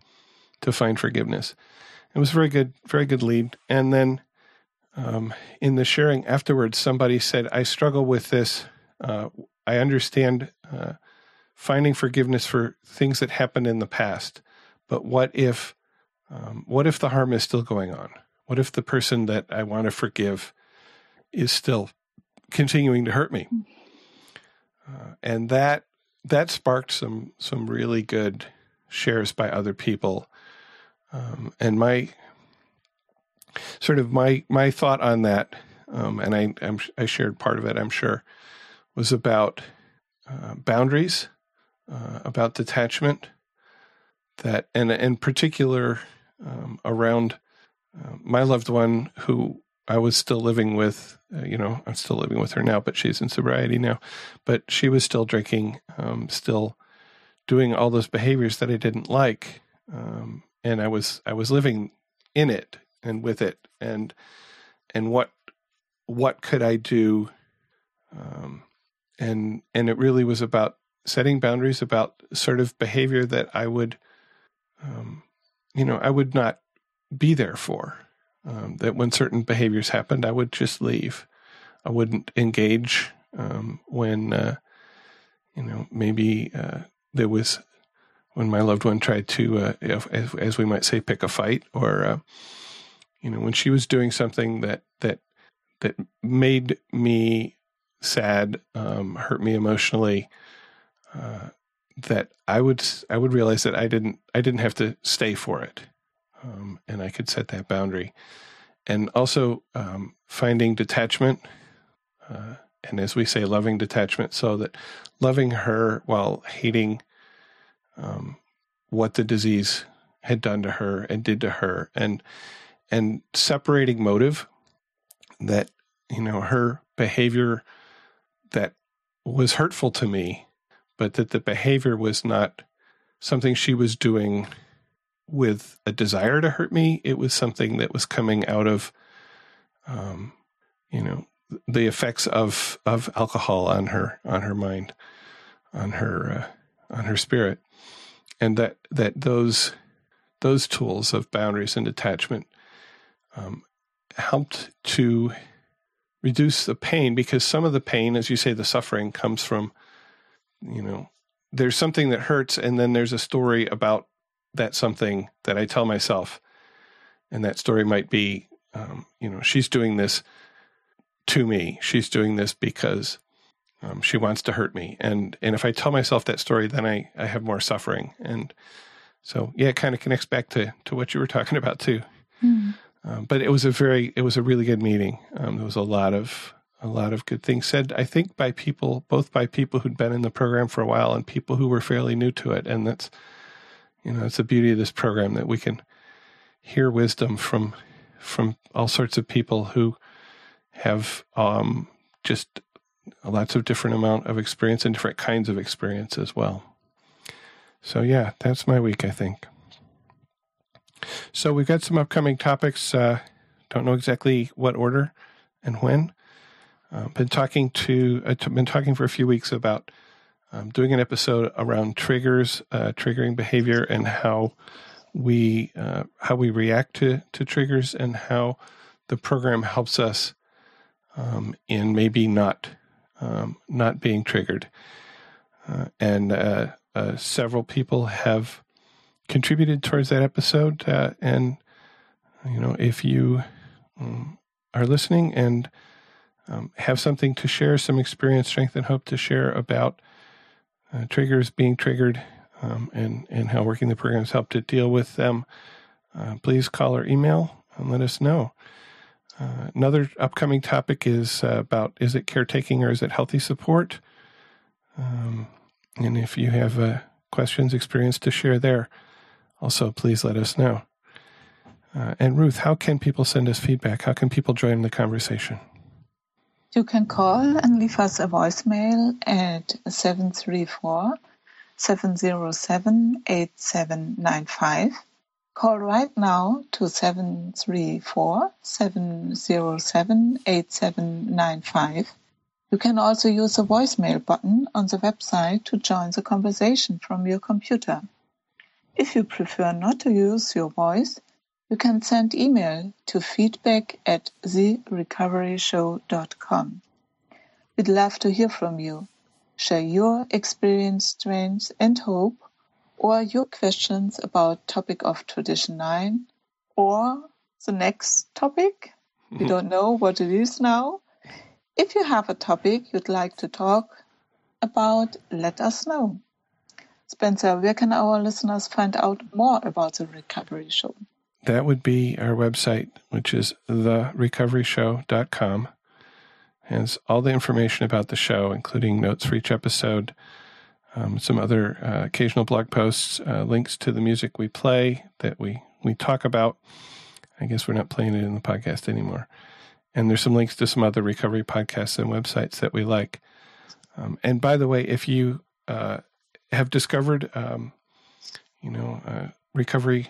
to find forgiveness. It was very good, very good lead, and then. Um, in the sharing afterwards, somebody said, "I struggle with this. Uh, I understand uh, finding forgiveness for things that happened in the past, but what if um, what if the harm is still going on? What if the person that I want to forgive is still continuing to hurt me? Uh, and that that sparked some some really good shares by other people. Um, and my sort of my my thought on that, um, and I I'm, i shared part of it. I'm sure was about uh, boundaries, uh, about detachment. That and in particular um, around uh, my loved one who I was still living with. Uh, you know, I'm still living with her now, but she's in sobriety now. But she was still drinking, um, still doing all those behaviors that I didn't like, um, and I was I was living in it and with it, and and what what could I do? Um, and and it really was about setting boundaries about sort of behavior that I would um, you know, I would not be there for. Um, that when certain behaviors happened, I would just leave. I wouldn't engage um, when, uh, you know, maybe uh, there was when my loved one tried to, uh, as, as, we might say, pick a fight, or uh, you know, when she was doing something that that that made me sad, um, hurt me emotionally. Uh, that I would I would realize that I didn't I didn't have to stay for it, um, and I could set that boundary, and also um, finding detachment, uh, and as we say, loving detachment, so that loving her while hating um, what the disease had done to her and did to her, and and separating motive that you know her behavior that was hurtful to me but that the behavior was not something she was doing with a desire to hurt me. It was something that was coming out of, um, you know, the effects of of alcohol on her on her mind, on her uh, on her spirit, and that that those those tools of boundaries and detachment um, helped to reduce the pain because some of the pain, as you say, the suffering comes from you know, there's something that hurts, and then there's a story about that something that I tell myself, and that story might be, um, you know, she's doing this to me. She's doing this because um, she wants to hurt me, and and if I tell myself that story, then I I have more suffering, and so yeah, it kind of connects back to to what you were talking about too. Mm. Um, but it was a very, it was a really good meeting. Um, there was a lot of a lot of good things said, I think, by people, both by people who'd been in the program for a while and people who were fairly new to it. And that's, you know, it's the beauty of this program that we can hear wisdom from from all sorts of people who have um, just lots of different amount of experience and different kinds of experience as well. So yeah, that's my week, I think. So we've got some upcoming topics. Uh, don't know exactly what order and when. Uh, been talking to I've uh, been talking for a few weeks about um, doing an episode around triggers, uh, triggering behavior, and how we uh, how we react to to triggers, and how the program helps us um, in maybe not um, not being triggered. Uh, and uh, several people have contributed towards that episode, and you know if you um, are listening and um, have something to share, some experience, strength, and hope to share about uh, triggers being triggered um, and, and how working the programs helped to deal with them, uh, please call or email and let us know. Uh, another upcoming topic is uh, about is it caretaking or is it healthy support? Um, and if you have uh, questions, experience to share there, also please let us know. Uh, and Ruth, how can people send us feedback? How can people join the conversation? You can call and leave us a voicemail at 734 707 8795. Call right now to 734 707 8795. You can also use the voicemail button on the website to join the conversation from your computer. If you prefer not to use your voice, you can send email to feedback at therecoveryshow.com. We'd love to hear from you. Share your experience, strengths, and hope, or your questions about topic of Tradition 9, or the next topic. We don't know what it is now. If you have a topic you'd like to talk about, let us know. Spencer, where can our listeners find out more about the Recovery Show? that would be our website, which is therecoveryshow.com. It has all the information about the show, including notes for each episode, um, some other uh, occasional blog posts, uh, links to the music we play that we, we talk about. I guess we're not playing it in the podcast anymore. And there's some links to some other recovery podcasts and websites that we like. Um, and by the way, if you uh, have discovered, um, you know, uh, recovery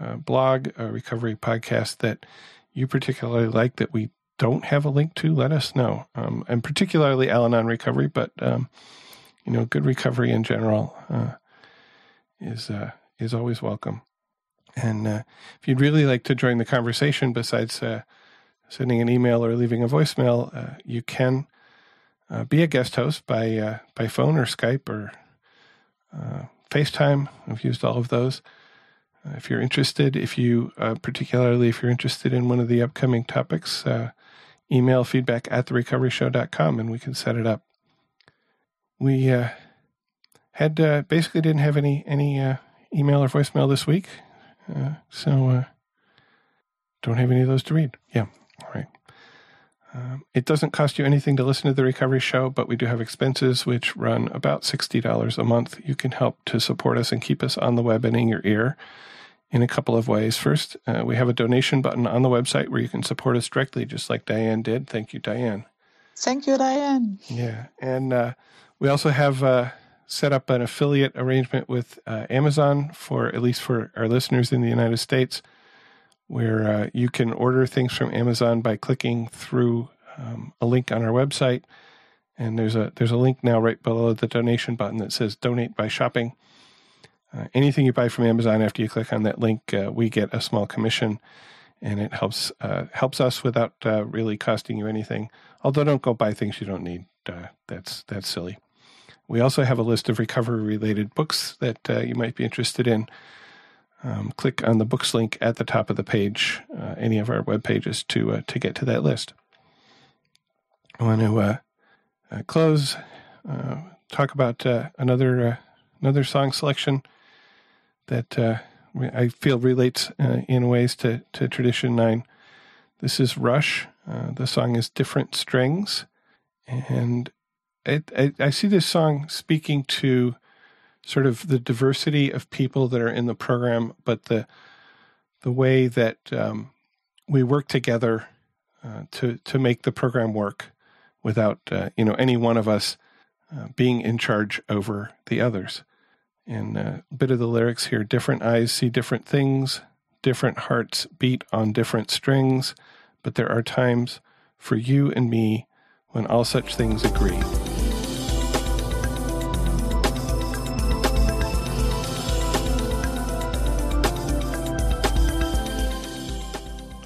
uh, blog, a recovery podcast that you particularly like that we don't have a link to, let us know. Um, and particularly Al Anon Recovery, but um, you know, good recovery in general uh, is uh, is always welcome. And uh, if you'd really like to join the conversation, besides uh, sending an email or leaving a voicemail, uh, you can be a guest host by by phone or Skype or FaceTime. I've used all of those. Uh, if you're interested, if you, uh, particularly if you're interested in one of the upcoming topics, uh, email feedback at therecoveryshow.com and we can set it up. We uh, had uh, basically didn't have any any uh, email or voicemail this week, so don't have any of those to read. Yeah, all right. Um, it doesn't cost you anything to listen to the Recovery Show, but we do have expenses which run about $60 a month. You can help to support us and keep us on the web and in your ear in a couple of ways. First, uh, we have a donation button on the website where you can support us directly, just like Diane did. Thank you, Diane. Thank you, Diane. Yeah. And uh, we also have uh, set up an affiliate arrangement with uh, Amazon for at least for our listeners in the United States, where uh, you can order things from Amazon by clicking through um, a link on our website. And there's a there's a link now right below the donation button that says donate by shopping uh, anything you buy from Amazon after you click on that link, uh, we get a small commission, and it helps uh, helps us without uh, really costing you anything. Although, don't go buy things you don't need. Uh, that's that's silly. We also have a list of recovery related books that you might be interested in. Um, click on the books link at the top of the page, any of our web pages, to to get to that list. I want to close. talk about another another song selection that uh, I feel relates uh, in ways to, to Tradition 9. This is Rush. Uh, the song is Different Strings. And it, I, see this song speaking to sort of the diversity of people that are in the program, but the, the way that um, we work together uh, to, to make the program work without uh, you know any one of us uh, being in charge over the others. And a bit of the lyrics here different eyes see different things, different hearts beat on different strings, but there are times for you and me when all such things agree.